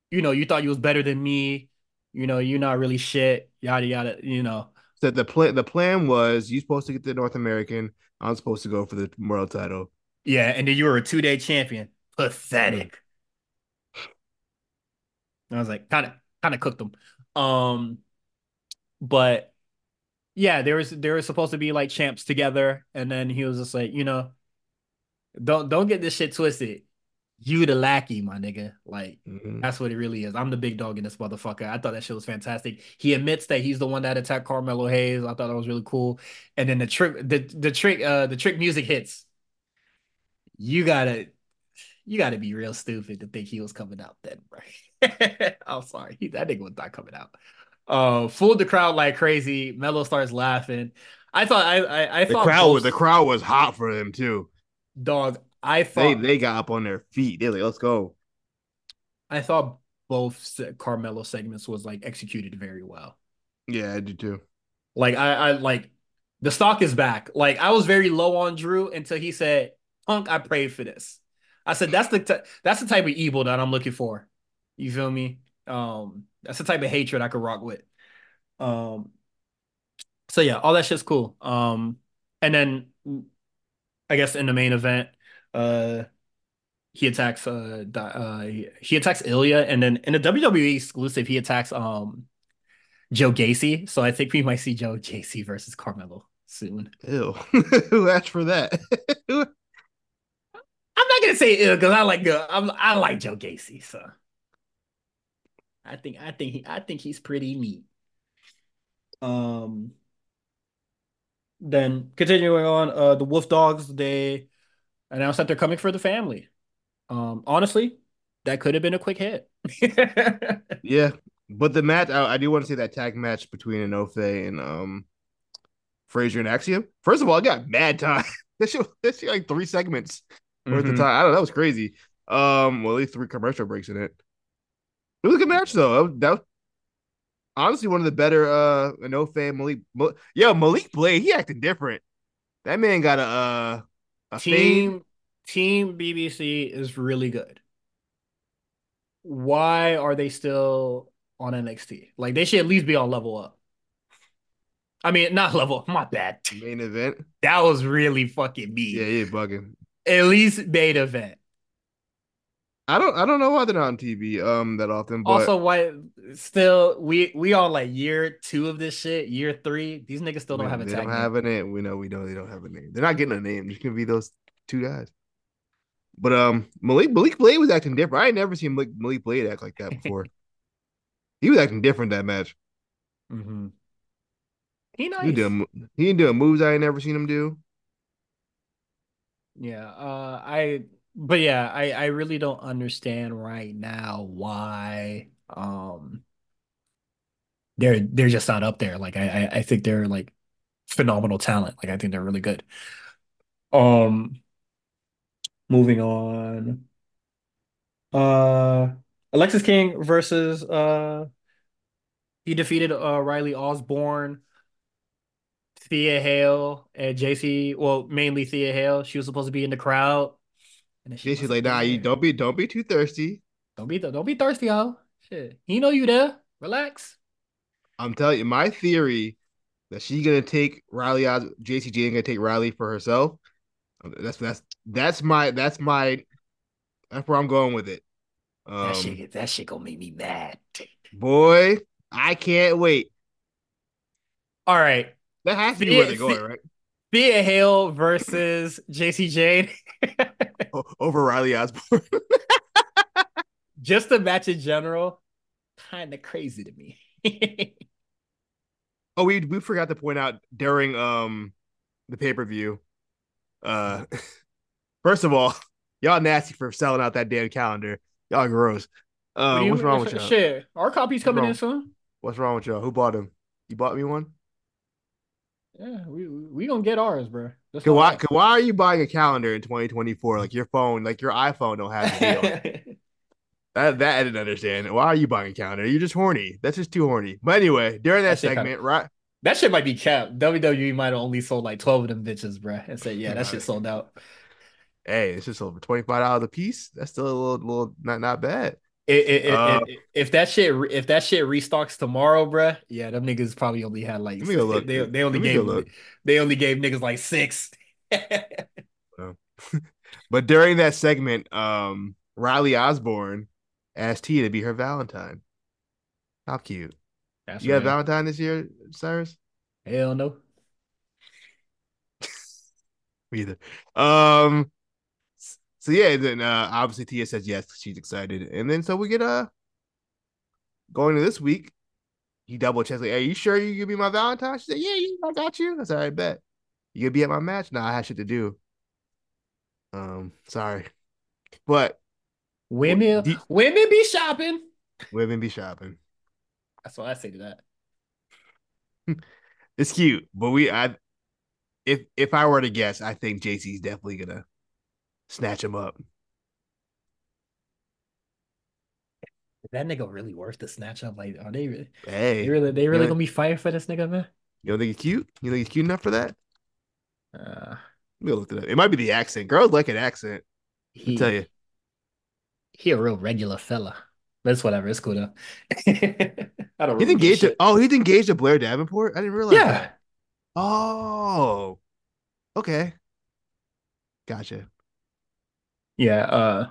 you know, you thought you was better than me. You know, you're not really shit. Yada yada. You know. So the plan the plan was you supposed to get the North American. I'm supposed to go for the world title. Yeah, and then you were a two day champion. Pathetic. I was like, kind of, kind of cooked them. Um, but yeah, there was there was supposed to be like champs together, and then he was just like, you know, don't don't get this shit twisted. You the lackey, my nigga. Like mm-hmm. that's what it really is. I'm the big dog in this motherfucker. I thought that shit was fantastic. He admits that he's the one that attacked Carmelo Hayes. I thought that was really cool. And then the trick, the the trick, uh, the trick music hits. You gotta, you gotta be real stupid to think he was coming out then, right? I'm sorry, he, that nigga was not coming out uh fooled the crowd like crazy. Melo starts laughing. I thought I I, I the thought crowd was the crowd was hot for him too. Dog, I thought they they got up on their feet. They're like, let's go. I thought both Carmelo segments was like executed very well. Yeah, I do too. Like I I like the stock is back. Like I was very low on Drew until he said, "Punk, I prayed for this." I said that's the t- that's the type of evil that I'm looking for. You feel me? Um, that's the type of hatred I could rock with. Um, so yeah, all that shit's cool. Um, and then I guess in the main event, uh, he attacks uh, uh he attacks Ilya, and then in the WWE exclusive, he attacks um Joe Gacy. So I think we might see Joe Gacy versus Carmelo soon. Ew, who asked for that? I'm not gonna say ill because I like uh, I'm, I like Joe Gacy, so I think I think he I think he's pretty neat. Um then continuing on, uh the Wolf Dogs, they announced that they're coming for the family. Um honestly, that could have been a quick hit. yeah. But the match, I, I do want to see that tag match between Enofe and um Frazer and Axiom. First of all, I got mad time. this shit, this shit like three segments worth mm-hmm. of time. I don't know, that was crazy. Um, well, at least three commercial breaks in it. It was a good match though. That was honestly one of the better uh no fan Malik. Yo, Malik Blade, he acting different. That man got a uh a team fade. team BBC is really good. Why are they still on NXT? Like they should at least be on level up. I mean, not level. My bad. Main event. That was really fucking me. Yeah, yeah, bugging. At least main event. I don't I don't know why they're not on TV um that often. But... Also, why still we we all like year two of this shit, year three. These niggas still don't have a they tag. Don't name. have a name. We know we know they don't have a name. They're not getting a name. Just gonna be those two guys. But um Malik Malik Blade was acting different. I ain't never seen Malik, Malik Blade act like that before. he was acting different that match. Mm-hmm. He nice. He doing he doing moves I ain't never seen him do. Yeah, uh I but yeah, I I really don't understand right now why um they're they're just not up there. Like I I think they're like phenomenal talent. Like I think they're really good. Um moving on. Uh Alexis King versus uh he defeated uh Riley Osborne, Thea Hale, and Jacy. Well, mainly Thea Hale. She was supposed to be in the crowd. And she she's like, nah, you don't be don't be too thirsty. Don't be don't be thirsty, y'all. Shit. He know you there. Relax. I'm telling you, my theory that she's gonna take Riley out, Jacy Jayne gonna take Riley for herself. That's that's that's my that's my that's where I'm going with it. Um, that shit that shit gonna make me mad. Boy, I can't wait. All right. That has to be where they're going, right? Thea Hale versus Jacy Jayne. Over Riley Osborne. Just the match in general, kind of crazy to me. oh, we we forgot to point out during um the pay-per-view. Uh first of all, y'all nasty for selling out that damn calendar. Y'all gross. Uh, what what's wrong with y'all? Shit, our copy's coming in soon. What's wrong with y'all? Who bought them? You bought me one? Yeah, we we gonna get ours, bro. Why, why are you buying a calendar in 2024? Like your phone, like your iPhone don't have that that I didn't understand. Why are you buying a calendar? You're just horny. That's just too horny. But anyway, during that, that segment, kinda, right? That shit might be capped. WWE might have only sold like 12 of them bitches, bro, and said, yeah, that shit sold out. Hey, it's just over $25 a piece. That's still a little, little not not bad. It, it, uh, if that shit if that shit restocks tomorrow, bruh, yeah, them niggas probably only had like they, they, they only gave they only gave niggas like six. but during that segment, um, Riley Osborne asked Thea to be her Valentine. How cute! That's you got Valentine this year, Cyrus? Hell no. Me either. Um, so yeah, then uh, obviously Thea says yes, she's excited, and then so we get uh going to this week. He double checks like, "Are you sure you gonna be my Valentine?" She said, "Yeah, yeah I got you." I said, "I bet you gonna be at my match." Nah, I had shit to do. Um, sorry, but women women be shopping. Women be shopping. That's what I say to that. it's cute, but we I if if I were to guess, I think Jacy's definitely gonna snatch him up. Is that nigga really worth the snatch up? Like, are they really? Hey, they really, they really gonna be fired for this nigga, man? You don't think he's cute? You think he's cute enough for that? Uh, we'll look it up. It might be the accent. Girls like an accent. He, I tell you, he a real regular fella. But it's whatever. It's cool though. I don't. He's engaged. To, oh, he's engaged to Blair Davenport. I didn't realize. Yeah. That. Oh. Okay. Gotcha. Yeah. Uh,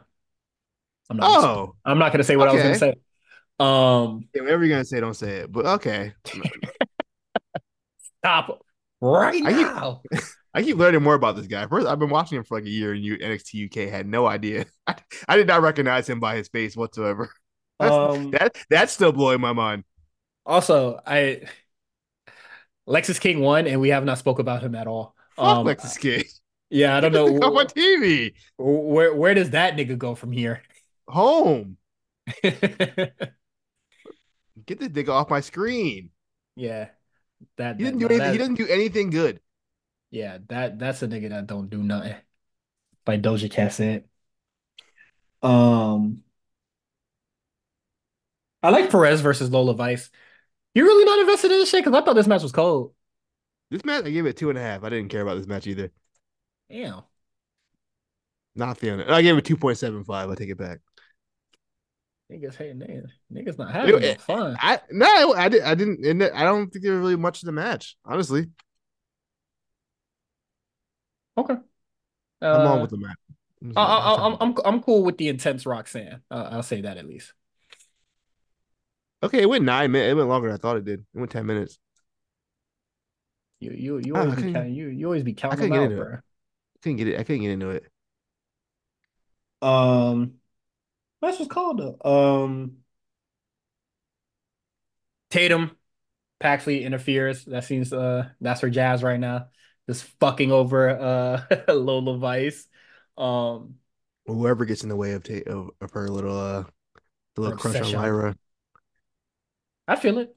I'm not. Oh, gonna, I'm not gonna say what okay. I was gonna say. Um, yeah, whatever you're gonna say, don't say it. But okay. Stop right I now. Keep, I keep learning more about this guy. First, I've been watching him for like a year, and you NXT UK had no idea. I, I did not recognize him by his face whatsoever. That's, um, that that's still blowing my mind. Also, I Lexis King won, and we have not spoke about him at all. Fuck um, Lexis King. Yeah, I don't know. on my TV. Where where does that nigga go from here? Home. Get this nigga off my screen. Yeah, that he didn't that, do anything. That, he doesn't do anything good. Yeah, that that's a nigga that don't do nothing. By Doja Cat said. Um, I like Perez versus Lola Vice. You really not invested in this shit? Because I thought this match was cold. This match, I gave it two and a half. I didn't care about this match either. Damn. Not feeling it. I gave it two point seven five. I take it back. Niggas hating niggas. Niggas not having it, fun. I no, I did. I didn't. I don't think there was really much of the match. Honestly. Okay. Uh, I'm on with the match. I'm, I'm, I'm I'm cool with the intense Roxanne. Uh, I'll say that at least. Okay, it went nine minutes. It went longer than I thought it did. It went ten minutes. You you you always be counting, you you always be counting out, bro. I couldn't get it. I couldn't get into it. Um, that's what's called though. Um, Tatum, Paxley interferes. That seems uh that's her jazz right now. Just fucking over uh Lola Vice. Um, whoever gets in the way of of, of her little uh little crush on Lyra. I feel it.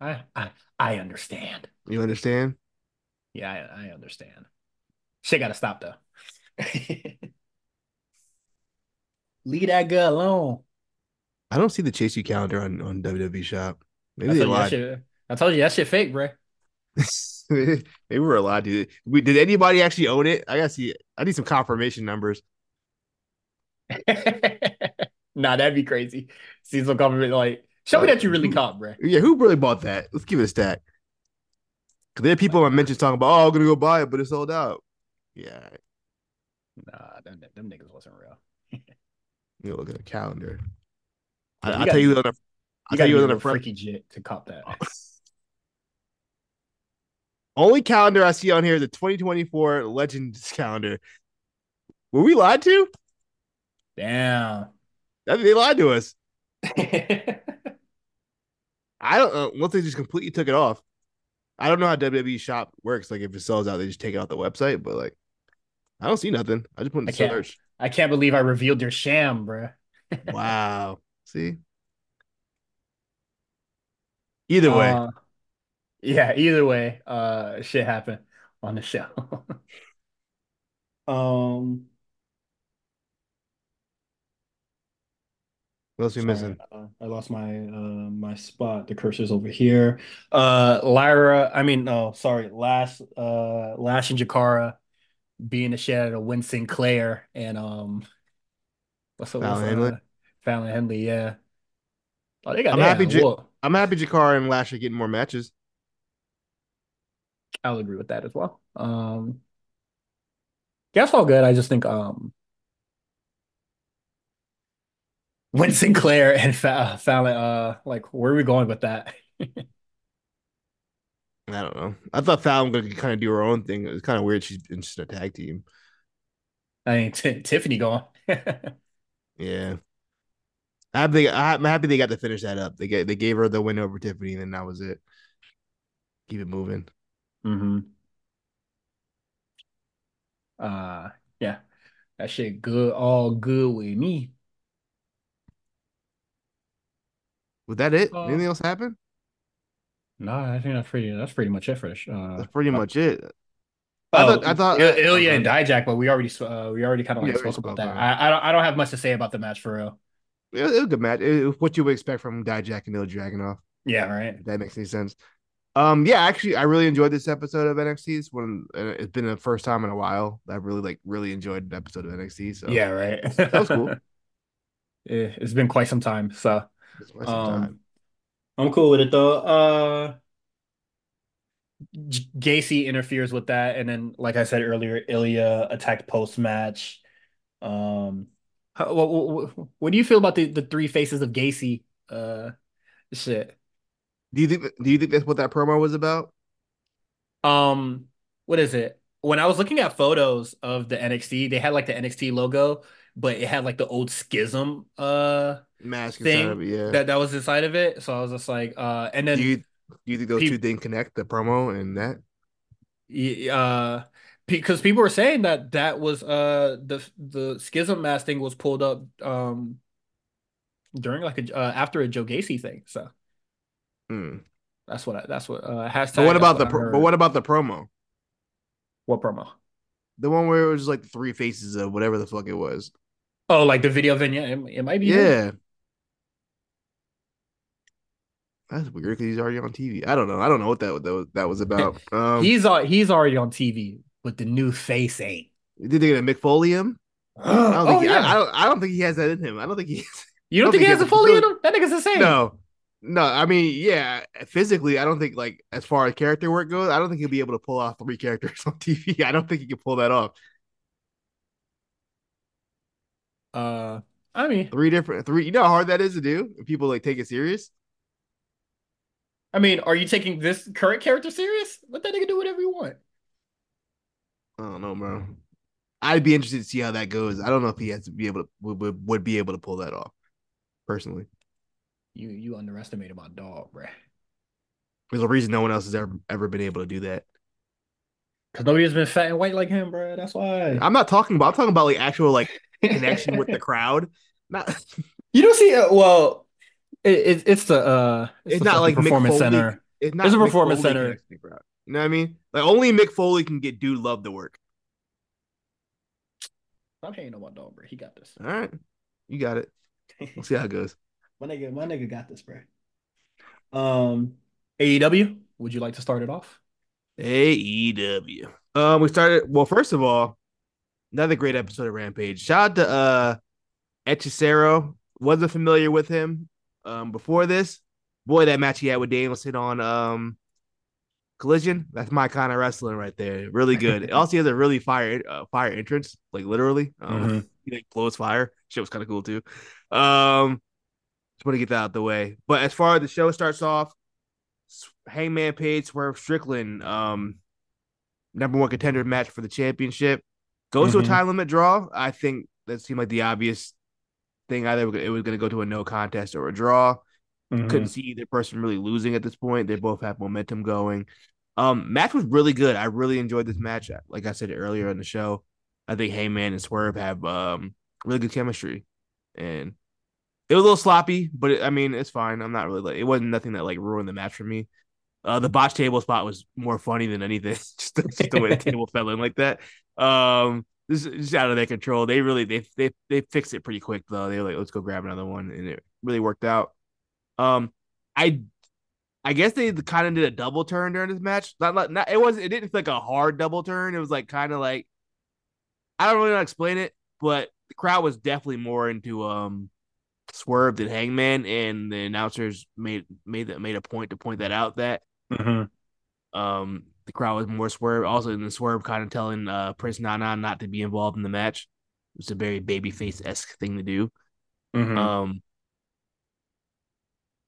I I I understand. You understand? Yeah, I, I understand. Shit got to stop though. Leave that girl alone. I don't see the Chase U calendar on on WWE Shop. Maybe they lied. Shit, I told you that shit fake, bro. Maybe we're allowed to. We, did anybody actually own it? I gotta see. I need some confirmation numbers. nah, that'd be crazy. See some government like Show me Uh, that you really who- caught, bro. Yeah, who really bought that? Let's give it a stack. Cause there are people I mentioned talking about, oh, I'm gonna go buy it, but it's sold out. Yeah, Nah, them, them niggas wasn't real. you look at the calendar. I, I'll gotta- tell you on a, I'll tell you on a freaky jit to cop that. Only calendar I see on here is the 2024 Legends calendar. Were we lied to? Damn. I mean, they lied to us. I don't know. Once they just completely took it off. I don't know how WWE shop works. Like if it sells out, they just take it off the website. But like, I don't see nothing. I just put in the I search. I can't believe I revealed your sham, bro. Wow. See. Either way, Uh, yeah, either way, uh shit happened on the show. um what else we sorry, missing? uh, I lost my uh my spot. The cursor's over here. Uh Lyra, I mean no, sorry, Lash uh Lash and Jakara being the shit out of Win Sinclair and um what's the what's Fallon Henley? uh Fallon Henley, yeah. Oh, they got I'm happy J-. I'm happy Jakara and Lash are getting more matches. I'll agree with that as well. Um, yeah, it's all good. I just think um, Wren Sinclair and Fa Fallon, uh, like where are we going with that? I don't know. I thought Fallon could kind of do her own thing. It was kind of weird. She's in just a tag team. I mean, T Tiffany gone. Yeah. I'm happy, I'm happy they got to finish that up. They get they gave her the win over Tiffany, and then that was it. Keep it moving. hmm Uh, yeah, that shit good, all good with me. Was that it? Uh, Anything else happen? No, I think that's pretty. That's pretty much it for this. Uh, That's pretty much it. I oh, thought I thought Il- Ilya and Dijak, but we already uh, we already kind of like we spoke about spoke that. I, I don't I don't have much to say about the match for real. it was a good match. It was what you would expect from Dijak and Ilya Dragunov. Yeah, right. If that makes any sense. Um, yeah, actually, I really enjoyed this episode of NXT. It's one. uh, It's been the first time in a while that I've really like really enjoyed an episode of NXT. So Yeah, right. that was cool. It's been quite some time, so It's worth some time. I'm cool with it though. Uh, J- Gacy interferes with that, and then, like I said earlier, Ilya attacked post match. Um, how, what, what, what do you feel about the the three faces of Gacy? Uh, shit. Do you think? Do you think that's what that promo was about? Um, what is it? When I was looking at photos of the NXT, they had like the NXT logo, but it had like the old schism uh Mask Thing inside of it, yeah. that that was inside of it. So I was just like, uh, and then do you do you think those peop- two things connect the promo and that? y- uh, because people were saying that that was uh the the schism mask thing was pulled up um during like a uh, after a Joe Gacy thing. So Hmm. that's what I, that's what uh hashtag. But what about the pro- but what about the promo? what promo? The one where it was like three faces of whatever the fuck it was. Oh, like the video vignette. It, it might be. him. Yeah. That's weird because he's already on TV. I don't know. I don't know what that that was, that was about. Um, he's he's already on TV, but the new face ain't. did they get a Mick Foley him? I don't oh think he, yeah. I, I don't. I don't think he has that in him. I don't think he. you don't don't think he think has he a has a Foley in him? That nigga's insane. No, no. I mean, yeah. Physically, I don't think like as far as character work goes, I don't think he'll be able to pull off three characters on TV. I don't think he can pull that off. Uh, I mean, Three different three. You know how hard that is to do. If people like take it serious. I mean, are you taking this current character serious? Let that nigga do whatever you want. I don't know, bro. I'd be interested to see how that goes. I don't know if he has to be able to would, would, would be able to pull that off. Personally, You you underestimated my dog, bruh. there's a reason no one else has ever ever been able to do that. Because nobody's been fat and white like him, bro. That's why. I'm not talking about. I'm talking about like actual like connection with the crowd. Not. You don't see. Uh, well, it, it it's the uh, it's, It's the not like performance Foley. center. It's not It's a Mick performance Foley center. connects to the crowd. You know what I mean? Like only Mick Foley can get dude love to work. Stop hating on my dog, bruh. He got this. All right, you got it. We'll see how it goes. My nigga, my nigga got this, bro. Um, AEW. Would you like to start it off? AEW. Um, we started. Well, first of all, another great episode of Rampage. Shout out to uh, Hechicero. Wasn't familiar with him. Um, before this, boy, that match he had with Danielson on um Collision, that's my kind of wrestling right there. Really good. also, he has a really fire uh, fire entrance, like literally. Um, mm-hmm. He like blows fire. Shit was kind of cool too. Um, just want to get that out the way. But as far as the show starts off, Hangman Page, Swerve Strickland, um, number one contender match for the championship, goes mm-hmm. to a mm-hmm. time limit draw. I think that seemed like the obvious thing. Either it was going to go to a no contest or a draw. Mm-hmm. Couldn't see either person really losing at this point. They both have momentum going. Um, match was really good. I really enjoyed this match. Like I said earlier in the show, I think Hangman and Swerve have um really good chemistry, and it was a little sloppy, but it, I mean it's fine. I'm not really like it wasn't nothing that like ruined the match for me. Uh, the botch table spot was more funny than anything. just, the, just the way the table fell in like that. Um, this is just out of their control. They really they they they fixed it pretty quick though. They were like, let's go grab another one, and it really worked out. Um, I I guess they kind of did a double turn during this match. Not, not it was it didn't feel like a hard double turn. It was like kind of like I don't really know how to explain it, but the crowd was definitely more into um Swerve than Hangman, and the announcers made made that made a point to point that out that mm-hmm. um the crowd was more Swerve. Also, in the Swerve kind of telling uh Prince Nana not to be involved in the match. It's a very babyface esque thing to do. Mm-hmm. Um,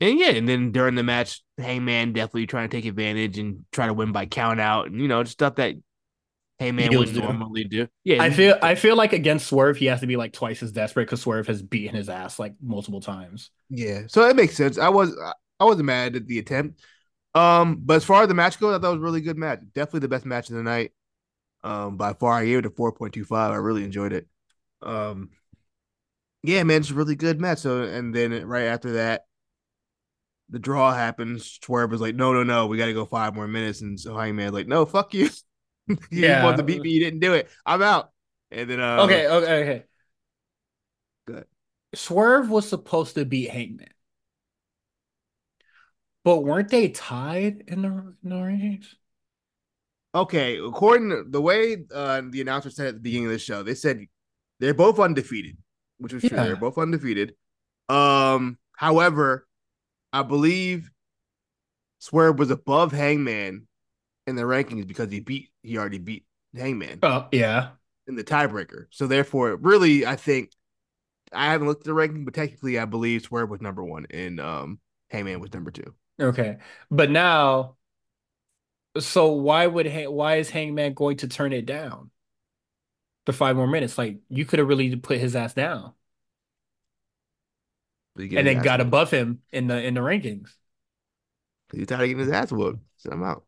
and yeah, and then during the match, Hangman definitely trying to take advantage and try to win by count out, and you know, just stuff that Hangman would normally do. Yeah, I feel I feel like against Swerve, he has to be like twice as desperate because Swerve has beaten his ass like multiple times. Yeah, so it makes sense. I was I wasn't mad at the attempt. Um, but as far as the match goes, I thought it was a really good match. Definitely the best match of the night. Um, by far, I gave it a four point two five. I really enjoyed it. Um, yeah, man, it's a really good match. So, and then right after that, the draw happens. Swerve was like, no, no, no, we got to go five more minutes. And so Hangman's like, no, fuck you. you yeah. want to beat me. You didn't do it. I'm out. And then, uh, okay, okay, okay. Good. Swerve was supposed to beat Hangman. But weren't they tied in the, in the rankings? Okay, according to the way uh, the announcer said at the beginning of the show, they said they're both undefeated, which was yeah. true. They're both undefeated. Um, however, I believe Swerve was above Hangman in the rankings because he beat he already beat Hangman. Oh yeah, in the tiebreaker. So therefore, really, I think I haven't looked at the ranking, but technically, I believe Swerve was number one and um, Hangman was number two. Okay, but now, so why would why is Hangman going to turn it down? The five more minutes, like you could have really put his ass down and then got above him in the in the rankings. He's tired of getting his ass whooped. So I'm out.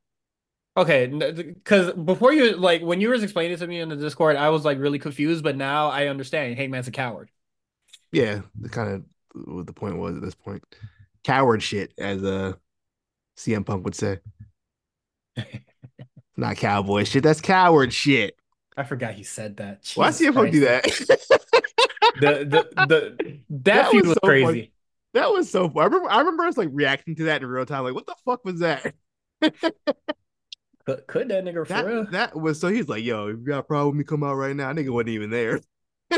Okay, because before you like when you were explaining to me in the Discord, I was like really confused, but now I understand. Hangman's a coward. Yeah, the kind of what the point was at this point. Coward shit, as a uh, CM Punk would say. Not cowboy shit. That's coward shit. I forgot he said that. Jesus Why CM Punk do that? the the the that, that feud was, was so crazy. Funny. That was so fun. I remember I remember us like reacting to that in real time. Like, what the fuck was that? could, could that nigga that, real? That was so he's like, yo, if you got a problem with me come out right now, nigga wasn't even there.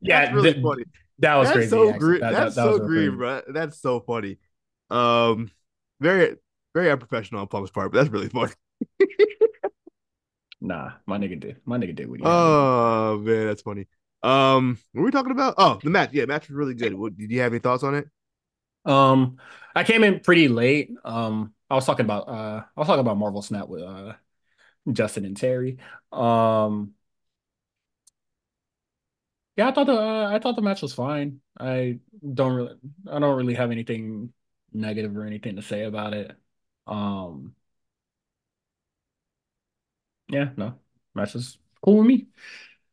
yeah, That's really funny. That was that's crazy. So green. That, that's that, so green, bro. That's so funny. Um, very very unprofessional on Punk's part, but that's really funny. nah, my nigga did. My nigga did what he Oh man, that's funny. Um, what were we talking about? Oh, the match. Yeah, match was really good. What, did you have any thoughts on it? Um, I came in pretty late. Um, I was talking about uh, I was talking about Marvel Snap with uh, Justin and Terry. Um, yeah, I thought the uh, I thought the match was fine. I don't really I don't really have anything negative or anything to say about it. Um, yeah, no, match is cool with me.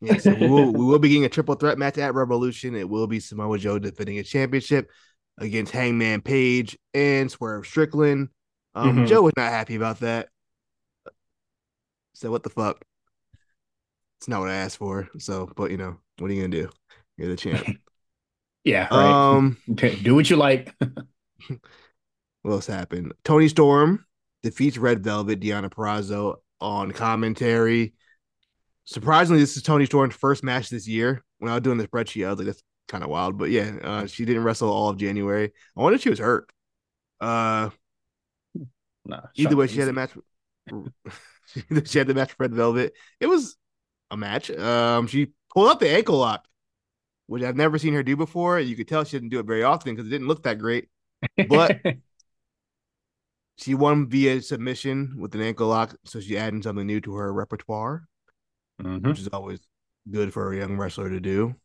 Yeah, so we will, we will be getting a triple threat match at Revolution. It will be Samoa Joe defending a championship against Hangman Page and Swerve Strickland. Um, mm-hmm. Joe was not happy about that. So what the fuck? It's not what I asked for. So, but you know, what are you gonna do? You're the champ. yeah. Right. Um, do what you like. what else happened? Toni Storm defeats Red Velvet Deonna Purrazzo on commentary surprisingly, this is Toni Storm's first match this year. When I was doing the spreadsheet, I was like, that's kind of wild. But yeah, uh, she didn't wrestle all of January. I wonder if she was hurt. Uh, Nah, either way, she had a match. she had the match for Red Velvet. It was a match. Um, she pulled up the ankle lock, which I've never seen her do before. You could tell she didn't do it very often because it didn't look that great. But she won via submission with an ankle lock, so she adding something new to her repertoire, Mhm. which is always good for a young wrestler to do.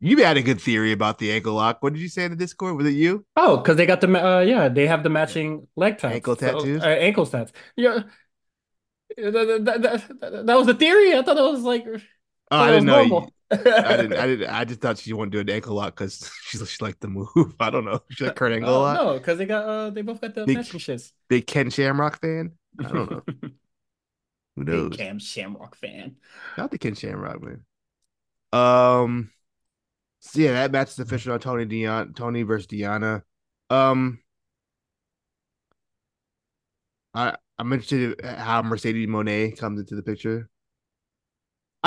You had a good theory about the ankle lock. What did you say in the Discord? Was it you? Oh, because they got the uh, yeah, they have the matching leg tats, Ankle So, tattoos? uh, ankle tats. Yeah, that, that, that, that- was the theory. I thought that was like, Oh, I didn't know. You. I didn't. I didn't. I just thought she wanted to do an ankle lock because she, she liked the move. I don't know. She like Kurt Angle a Oh, lot. no, because they got uh, they both got the Big- shits. Big Ken Shamrock fan. I don't know. Who knows? Big Cam Shamrock fan. Not the Ken Shamrock man. Um. So yeah, that match is official on Toni Dion, Toni versus Deonna. Um. I I'm interested in how Mercedes Moné comes into the picture.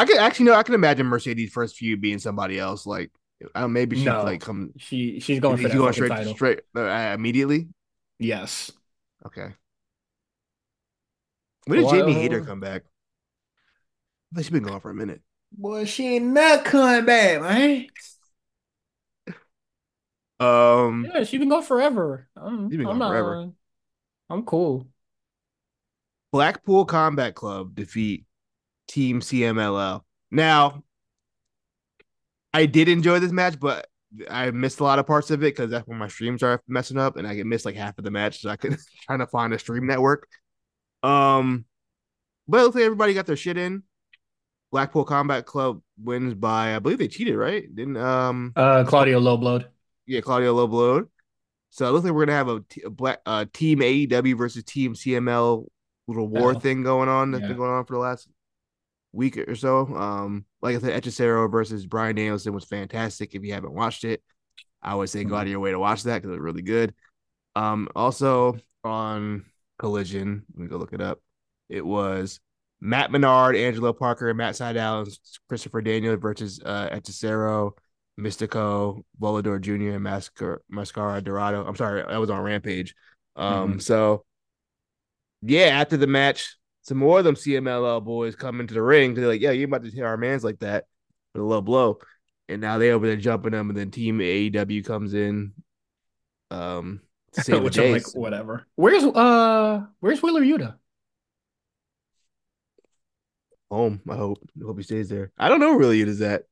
I can actually no, I can imagine Mercedes first few being somebody else. Like, I don't, maybe she No. like come. She she's going for going straight title. straight uh, immediately? Yes. Okay. When did Well, Jamie Hayter come back? I think she's been gone for a minute. Boy, she ain't not coming back, man. Um, Yeah, she's been gone forever. I'm, She been I'm gone not. forever. I'm cool. Blackpool Combat Club defeat Team CMLL. Now, I did enjoy this match, but I missed a lot of parts of it because that's when my streams are messing up, and I get missed like half of the match, so I could trying to find a stream network. Um, but it looks like everybody got their shit in. Blackpool Combat Club wins by, I believe they cheated, right? Didn't um, Uh, Claudio Lowblowed. yeah, Claudio Lowblowed. So it looks like we're gonna have a, t- a black uh, team AEW versus team CML little war Oh, thing going on that's yeah. been going on for the last week or so. Um, like I said, Hechicero versus Bryan Danielson was fantastic. If you haven't watched it, I would say go out of your way to watch that because it was really good. Um, also on Collision, let me go look it up. It was Matt Menard, Angelo Parker, and Matt and Christopher Daniel versus uh, Hechicero, Mystico, Volador Jr., and Mascar- Mascara Dorado. I'm sorry, that was on Rampage. Um, so yeah, after the match, some more of them CMLL boys come into the ring because they're like, yeah, you're about to hit our mans like that with a low blow. And now they over there jumping them, and then Team AEW comes in. Um, to save the Which I'm like, whatever. Where's uh where's Wheeler Yuta? home. I hope. I hope he stays there. I don't know really it is that.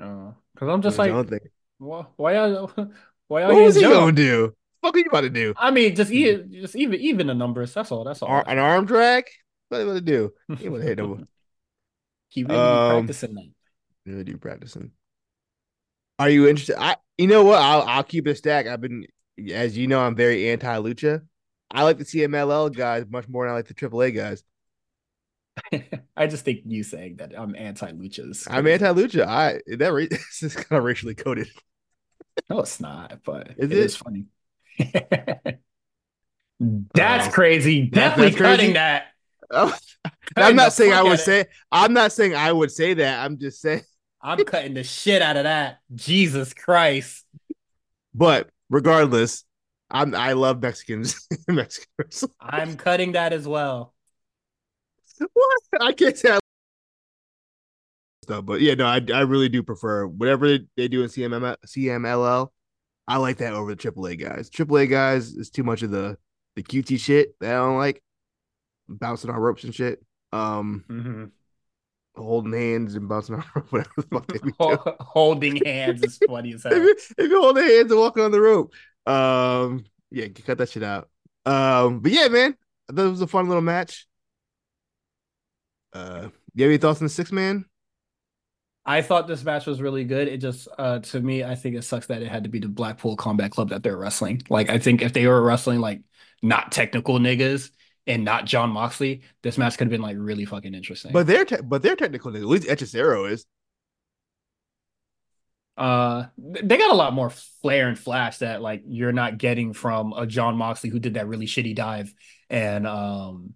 Uh, because I'm just like, thing. why why y'all why y'all What getting was he gonna do? What are you about to do? I mean, just even just even even the numbers. That's all. That's all. Ar- an arm drag? What are you about to do? He would hit him. He really Um, practicing that. Really do practicing. Are you interested? I you know what? I'll I'll keep it stack. I've been as you know, I'm very anti lucha. I like the CMLL guys much more than I like the AAA guys. I just think you saying that I'm anti luchas. I'm anti lucha. I that ra- this is kind of racially coded. No, it's not, but Is it it? is funny. That's crazy. Definitely that's crazy? cutting that. I'm not saying I would say I'm not saying I would say that. I'm just saying I'm cutting the shit out of that. Jesus Christ. But regardless, I'm I love Mexicans. Mexicans. I'm cutting that as well. what? I can't say I stuff, but yeah, no, I I really do prefer whatever they, they do in CMM, CMLL. I like that over the AAA guys. AAA guys is too much of the the cutesy shit that I don't like, bouncing on ropes and shit. Um, Mhm. holding hands and bouncing on ropes, whatever the fuck they be doing. Holding hands is funny as if, hell. you, if you hold hands and walk on the rope. Um, yeah, cut that shit out. Um, but yeah, man, that was a fun little match. Uh, you have any thoughts on the six man? I thought this match was really good. It just, uh, to me, I think it sucks that it had to be the Blackpool Combat Club that they're wrestling. Like, I think if they were wrestling like not technical niggas and not Jon Moxley, this match could have been like really fucking interesting. But they're te- but they're technical. Niggas. At least Hechicero is. uh, they got a lot more flair and flash that like you're not getting from a Jon Moxley who did that really shitty dive and um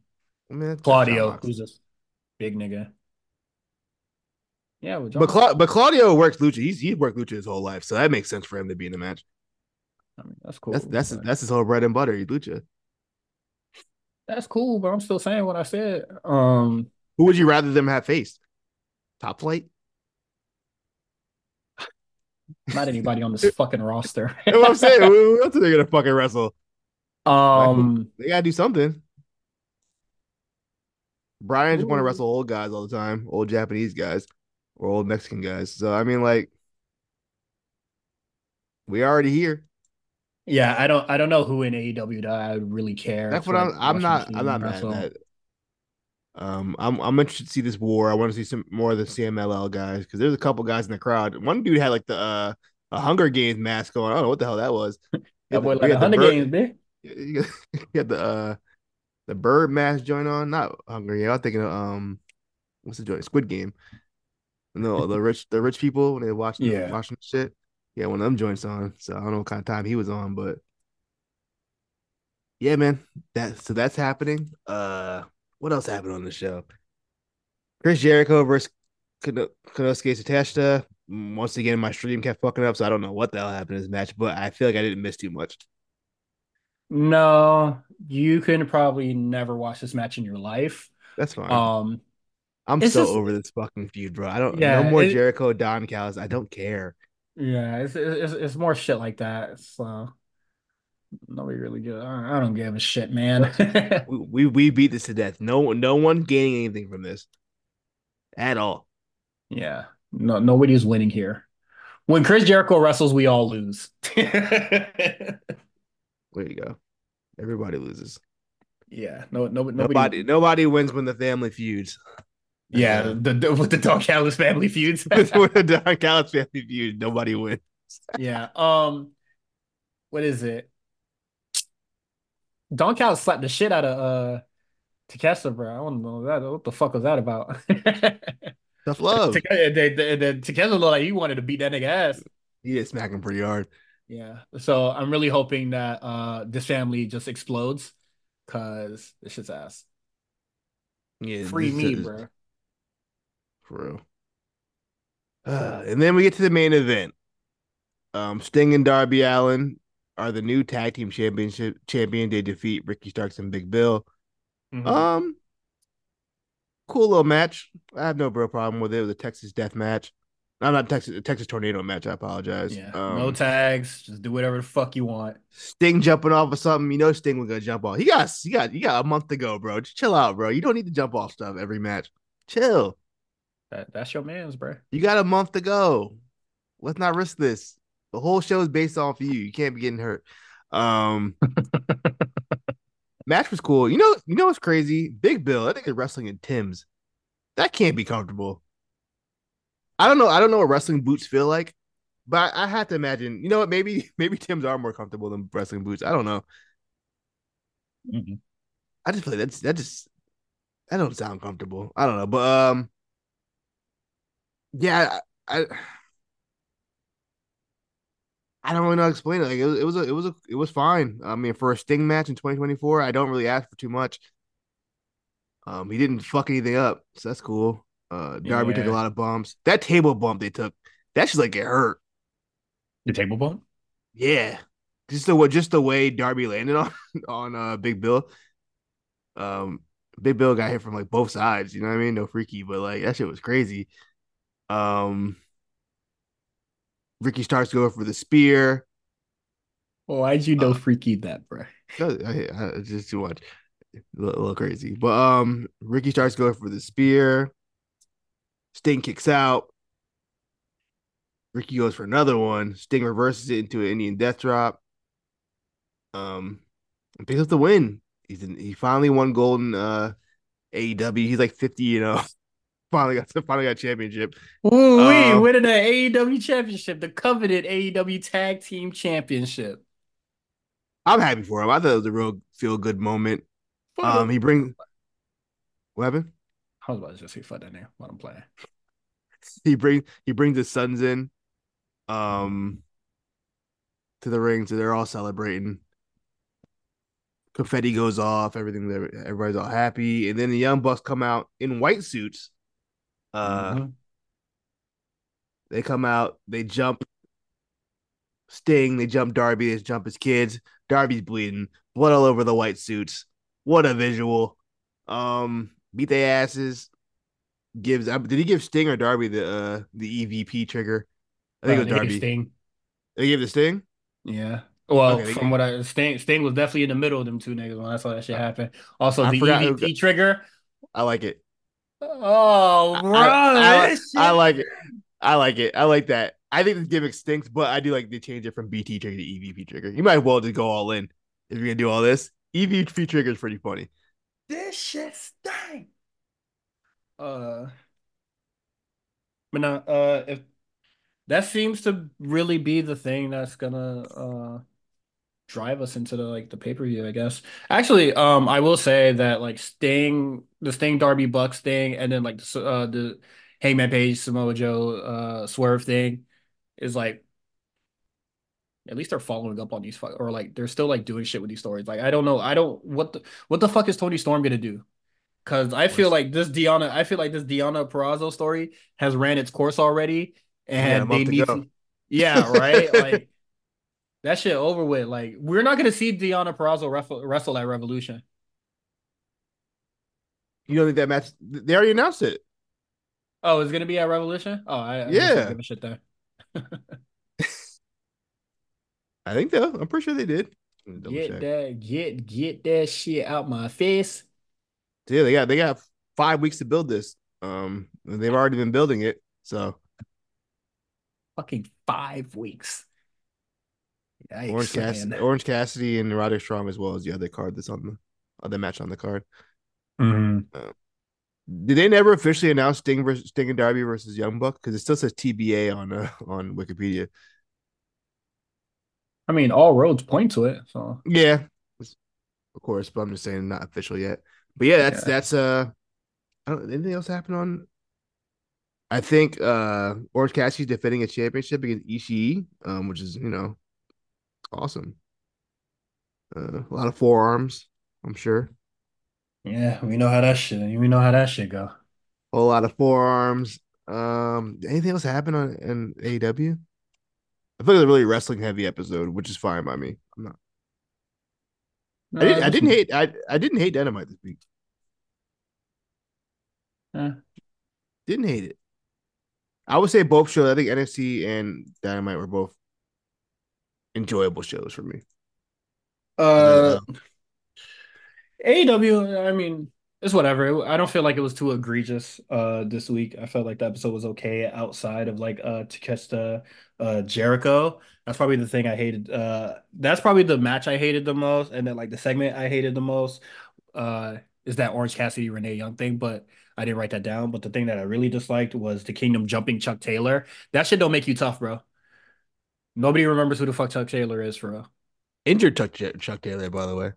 I mean, Claudio who's this big nigga. Yeah, But Cla- but Claudio works Lucha. He's he's worked Lucha his whole life, so that makes sense for him to be in the match. I mean, that's cool. That's that's but- that's his whole bread and butter. He's Lucha. that's cool, but I'm still saying what I said. Um, Who would you rather them have faced? Top flight. not anybody on this fucking roster. That's what I'm saying. Who else are they gonna fucking wrestle? um, They gotta do something. Bryan just want to wrestle old guys all the time, old Japanese guys or old Mexican guys. So I mean, like, we already here. yeah, I don't, I don't know who in AEW I would really care. That's what like, I'm. I'm not. I'm not mad at. Um, I'm I'm interested to see this war. I want to see some more of the CMLL guys because there's a couple guys in the crowd. One dude had like the uh a Hunger Games mask on. I don't know what the hell that was. That boy the- like a had the hundred bird- games, bitch. He got, had the uh the bird mask joint on. Not Hunger Games. I was thinking of um what's the joint? Squid Game. No, the rich the rich people when they watch Yeah. watching the shit. Yeah, one of them joints on. So I don't know what kind of time he was on, but yeah, man. That so that's happening. Uh, what else happened on the show? Chris Jericho versus Kono- Konosuke Takeshita. Mm, Once again, my stream kept fucking up, so I don't know what the hell happened in this match, but I feel like I didn't miss too much. No, you can probably never watch this match in your life. That's fine. Um, I'm it's so just- over this fucking feud, bro. I don't. Yeah, no more it- Jericho Don Callis. I don't care. yeah, it's it's, it's more shit like that. So nobody really good. I don't give a shit, man. We, we we beat this to death. No no one gaining anything from this at all. Yeah, no, nobody's winning here. When Chris Jericho wrestles, we all lose. There you go. Everybody loses. Yeah, no, no, nobody. Nobody nobody wins when the family feuds. Yeah, the, the with the Don Callis family feuds. when the Don Callis family feud, nobody wins. yeah. Um, what is it? Don Callis slapped the shit out of uh Takeshita, bro. I don't know that. What the fuck was that about? Tough love. Take- and then, and then Takeshita looked like he wanted to beat that nigga ass. He did smack him pretty hard. Yeah. So I'm really hoping that uh this family just explodes because this shit's ass. Yeah, Free me, is- bro. For real. Uh, and then we get to the main event. Um, Sting and Darby Allin are the new tag team championship champion. They defeat Ricky Starks and Big Bill. Mhm. Um, cool little match. I have no real problem with it. It was a Texas death match. I'm not Texas a Texas tornado match. I apologize. yeah. Um, no tags. Just do whatever the fuck you want. Sting jumping off of something. You know Sting was gonna jump off. He got he got you got a month to go, bro. Just chill out, bro. You don't need to jump off stuff every match. Chill. That that's your man's, bro. You got a month to go. Let's not risk this. The whole show is based off you. You can't be getting hurt. Um match was cool. You know, you know what's crazy? Big Bill, I think is wrestling in Tim's. That can't be comfortable. I don't know. I don't know what wrestling boots feel like, but I, I have to imagine. You know what? Maybe maybe Tim's are more comfortable than wrestling boots. I don't know. Mhm. I just feel like that's that just that don't sound comfortable. I don't know, but um, yeah, I I don't really know how to explain it. Like it was, it was a, it was a, it was fine. I mean, for a Sting match in 2024, I don't really ask for too much. Um, he didn't fuck anything up, so that's cool. Uh, Darby took a lot of bumps. That table bump they took, that should like get hurt. The table bump? Yeah, just the way just the way Darby landed on on uh Big Bill. Um, Big Bill got hit from like both sides. You know what I mean? No freaky, but like that shit was crazy. Um, Ricky Starks going for the spear. Well, why'd you know Uh, freaky that, bro? I, I, it's just too much, a little, a little crazy. But um, Ricky Starks going for the spear. Sting kicks out. Ricky goes for another one. Sting reverses it into an Indian death drop. Um, and picks up the win. He's in, he finally won gold in uh AEW. He's like fifty, you know. Finally got finally got championship. Ooh, we Um, winning the AEW championship, the coveted AEW Tag Team Championship. I'm happy for him. I thought it was a real feel good moment. Um, he bring what happened? I was about to just say fuck that name while I'm playing. he bring he brings his sons in um to the ring so they're all celebrating confetti goes off everything everybody's all happy and then the young bucks come out in white suits uh Mhm. They come out, they jump Sting, they jump Darby, they jump his kids. Darby's bleeding, blood all over the white suits. What a visual. Um, beat their asses. Gives uh, did he give Sting or Darby the uh the EVP trigger? I think Uh, it was Darby. Sting. They gave the Sting. Yeah. Well, Okay, from gave- what I Sting, Sting was definitely in the middle of them two niggas when I saw that shit happen. Also, I the forgot who EVP trigger. I like it. Oh, bro, I, I, this I like it. I like it. I like that. I think the gimmick stinks, but I do like they change it from BT trigger to EVP trigger. You might as well just go all in if you're gonna do all this. EVP trigger is pretty funny. This shit stinks. Uh, but now, uh, if that seems to really be the thing that's gonna uh drive us into the like the pay-per-view, I guess. Actually, um, I will say that like Sting, the Sting Darby Bucks thing, and then like the uh the Hangman Page Samoa Joe uh Swerve thing is like at least they're following up on these fu- or like they're still like doing shit with these stories. Like I don't know, I don't what the what the fuck is Toni Storm gonna do? Because I feel like this Diana, I feel like this Deonna Purrazzo story has ran its course already, Yeah, and they need to, yeah, right. like that shit over with. Like we're not gonna see Deonna Purrazzo wrestle, wrestle at Revolution. You don't think that match? They already announced it. Oh, it's gonna be at Revolution. Oh, I, I Yeah. Give a shit there. I think though. I'm pretty sure they did. Let me double Get check. that, get get that shit out my face. Yeah, they got they got five weeks to build this. Um, and they've already been building it. So Fucking five weeks. Yikes, Orange Cassidy. Orange Cassidy, and Roderick Strong as well as the other card that's on the other match on the card. Mhm. Did they never officially announce Sting versus Sting and Darby versus Young Buck? Because it still says TBA on uh, on Wikipedia. I mean, all roads point to it. So Yeah, of course, but I'm just saying not official yet. But yeah, that's Yeah. that's uh, I don't anything else happen on. I think uh Orange Cassidy's defending a championship against Ishii, um, which is you know awesome. Uh, a lot of forearms, I'm sure. yeah, we know how that shit. We know how that shit go. A whole lot of forearms. Um, anything else happen on in AEW? I feel like it's a really wrestling heavy episode, which is fine by me. I'm not. I, did, I didn't hate. I I didn't hate Dynamite this week. Eh. Didn't hate it. I would say both shows. I think NXT and Dynamite were both enjoyable shows for me. Uh, AEW, I mean, it's whatever. I don't feel like it was too egregious uh this week. I felt like the episode was okay outside of like uh Takeshita uh Jericho. That's probably the thing I hated. Uh that's probably the match I hated the most, and then like the segment I hated the most uh is that Orange Cassidy Renee Young thing, but I didn't write that down. But the thing that I really disliked was the Kingdom jumping Chuck Taylor. That shit don't make you tough, bro. Nobody remembers who the fuck Chuck Taylor is, for real. Injured Chuck Chuck Taylor, by the way.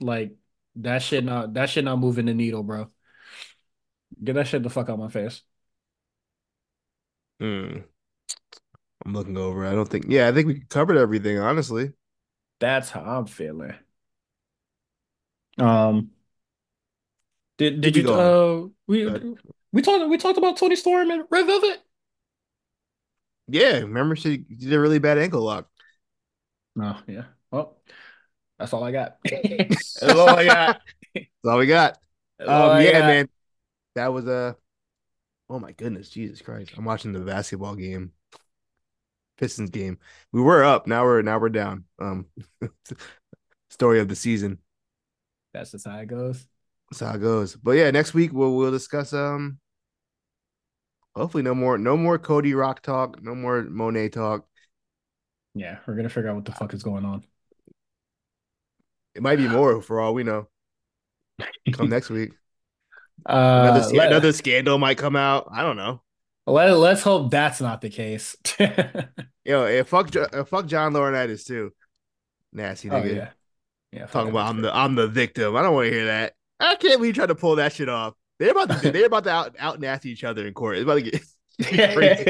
Like that shit not that shit not moving the needle, bro. Get that shit the fuck out my face. Hmm. I'm looking over. I don't think. Yeah, I think we covered everything. Honestly, That's how I'm feeling. Um did did Keep you uh we we talked we talked about Toni Storm and Red Velvet? Yeah. Remember, she did a really bad ankle lock. No, yeah. Well, that's all I got. That's all I got. That's all we got. That's all Um, I yeah, got. man. That was a. Oh my goodness, Jesus Christ! I'm watching the basketball game, Pistons game. We were up. Now we're now we're down. Um, story of the season. That's just how it goes. That's how it goes. But yeah, next week we'll we'll discuss. Um, hopefully no more no more Cody Rock talk. No more Moné talk. Yeah, we're gonna figure out what the fuck is going on. It might be more for all we know. Come next week. Uh, Another, sc- let, another scandal might come out. I don't know. let, let's hope that's not the case. Yo, yeah, fuck, Jo- uh, fuck John Laurinaitis too. Nasty Oh nigga. yeah, yeah. Talking about I'm the I'm the victim. I don't want to hear that. I can't believe you trying to pull that shit off. They're about to they're about to out out nasty each other in court. It's about to get crazy.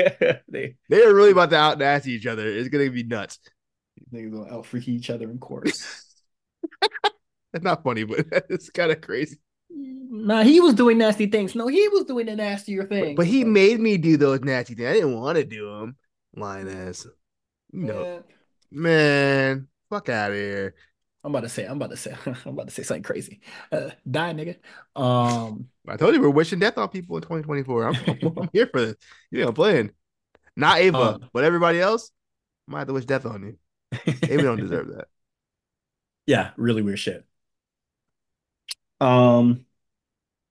they They're really about to out nasty each other. It's gonna be nuts. niggas gonna out freaky each other in court. It's not funny, but it's kind of crazy. Nah, he was doing nasty things. No, he was doing the nastier But, things. but he made me do those nasty things. I didn't want to do them. Lying ass. You know, man, man, fuck out of here. I'm about to say, I'm about to say, I'm about to say something crazy. Uh, die, nigga. Um, I told you we're wishing death on people in 2024. I'm, I'm, I'm here for this. You know, I'm playing. Not Ava, uh, but everybody else. I might have to wish death on you. Ava don't deserve that. yeah, really weird shit. Um,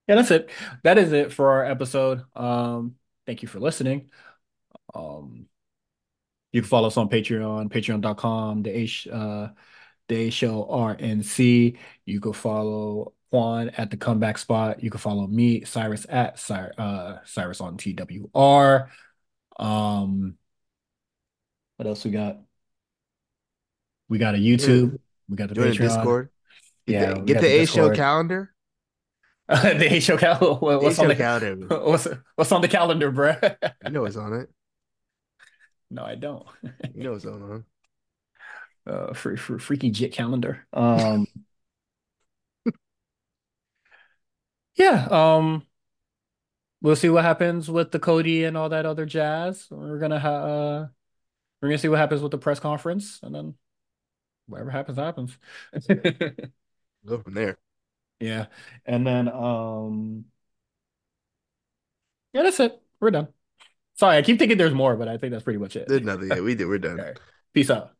yeah, that's it. That is it for our episode. Um, thank you for listening. Um, you can follow us on Patreon, patreon.com, the H uh the A Show RNC. You can follow Quan at the comeback spot. You can follow me, Cyrus at Cyrus, uh, Cyrus on TWR. Um, what else we got? We got a YouTube. We got the Join the Patreon. Discord. Get Yeah, the, get the the A show calendar. the A Show calendar. What's show on the calendar. what's what's on the calendar, bruh? You know what's on it. No, I don't. You know what's going on. Uh, free, free, freaky jit calendar. Um, yeah. Um, we'll see what happens with the Cody and all that other jazz. We're gonna ha uh, we're gonna see what happens with the press conference, and then whatever happens, happens. Go from there. Yeah, and then um, yeah, that's it. We're done. Sorry, I keep thinking there's more, but I think that's pretty much it. There's nothing yet. We did. We're done. Okay. Peace out.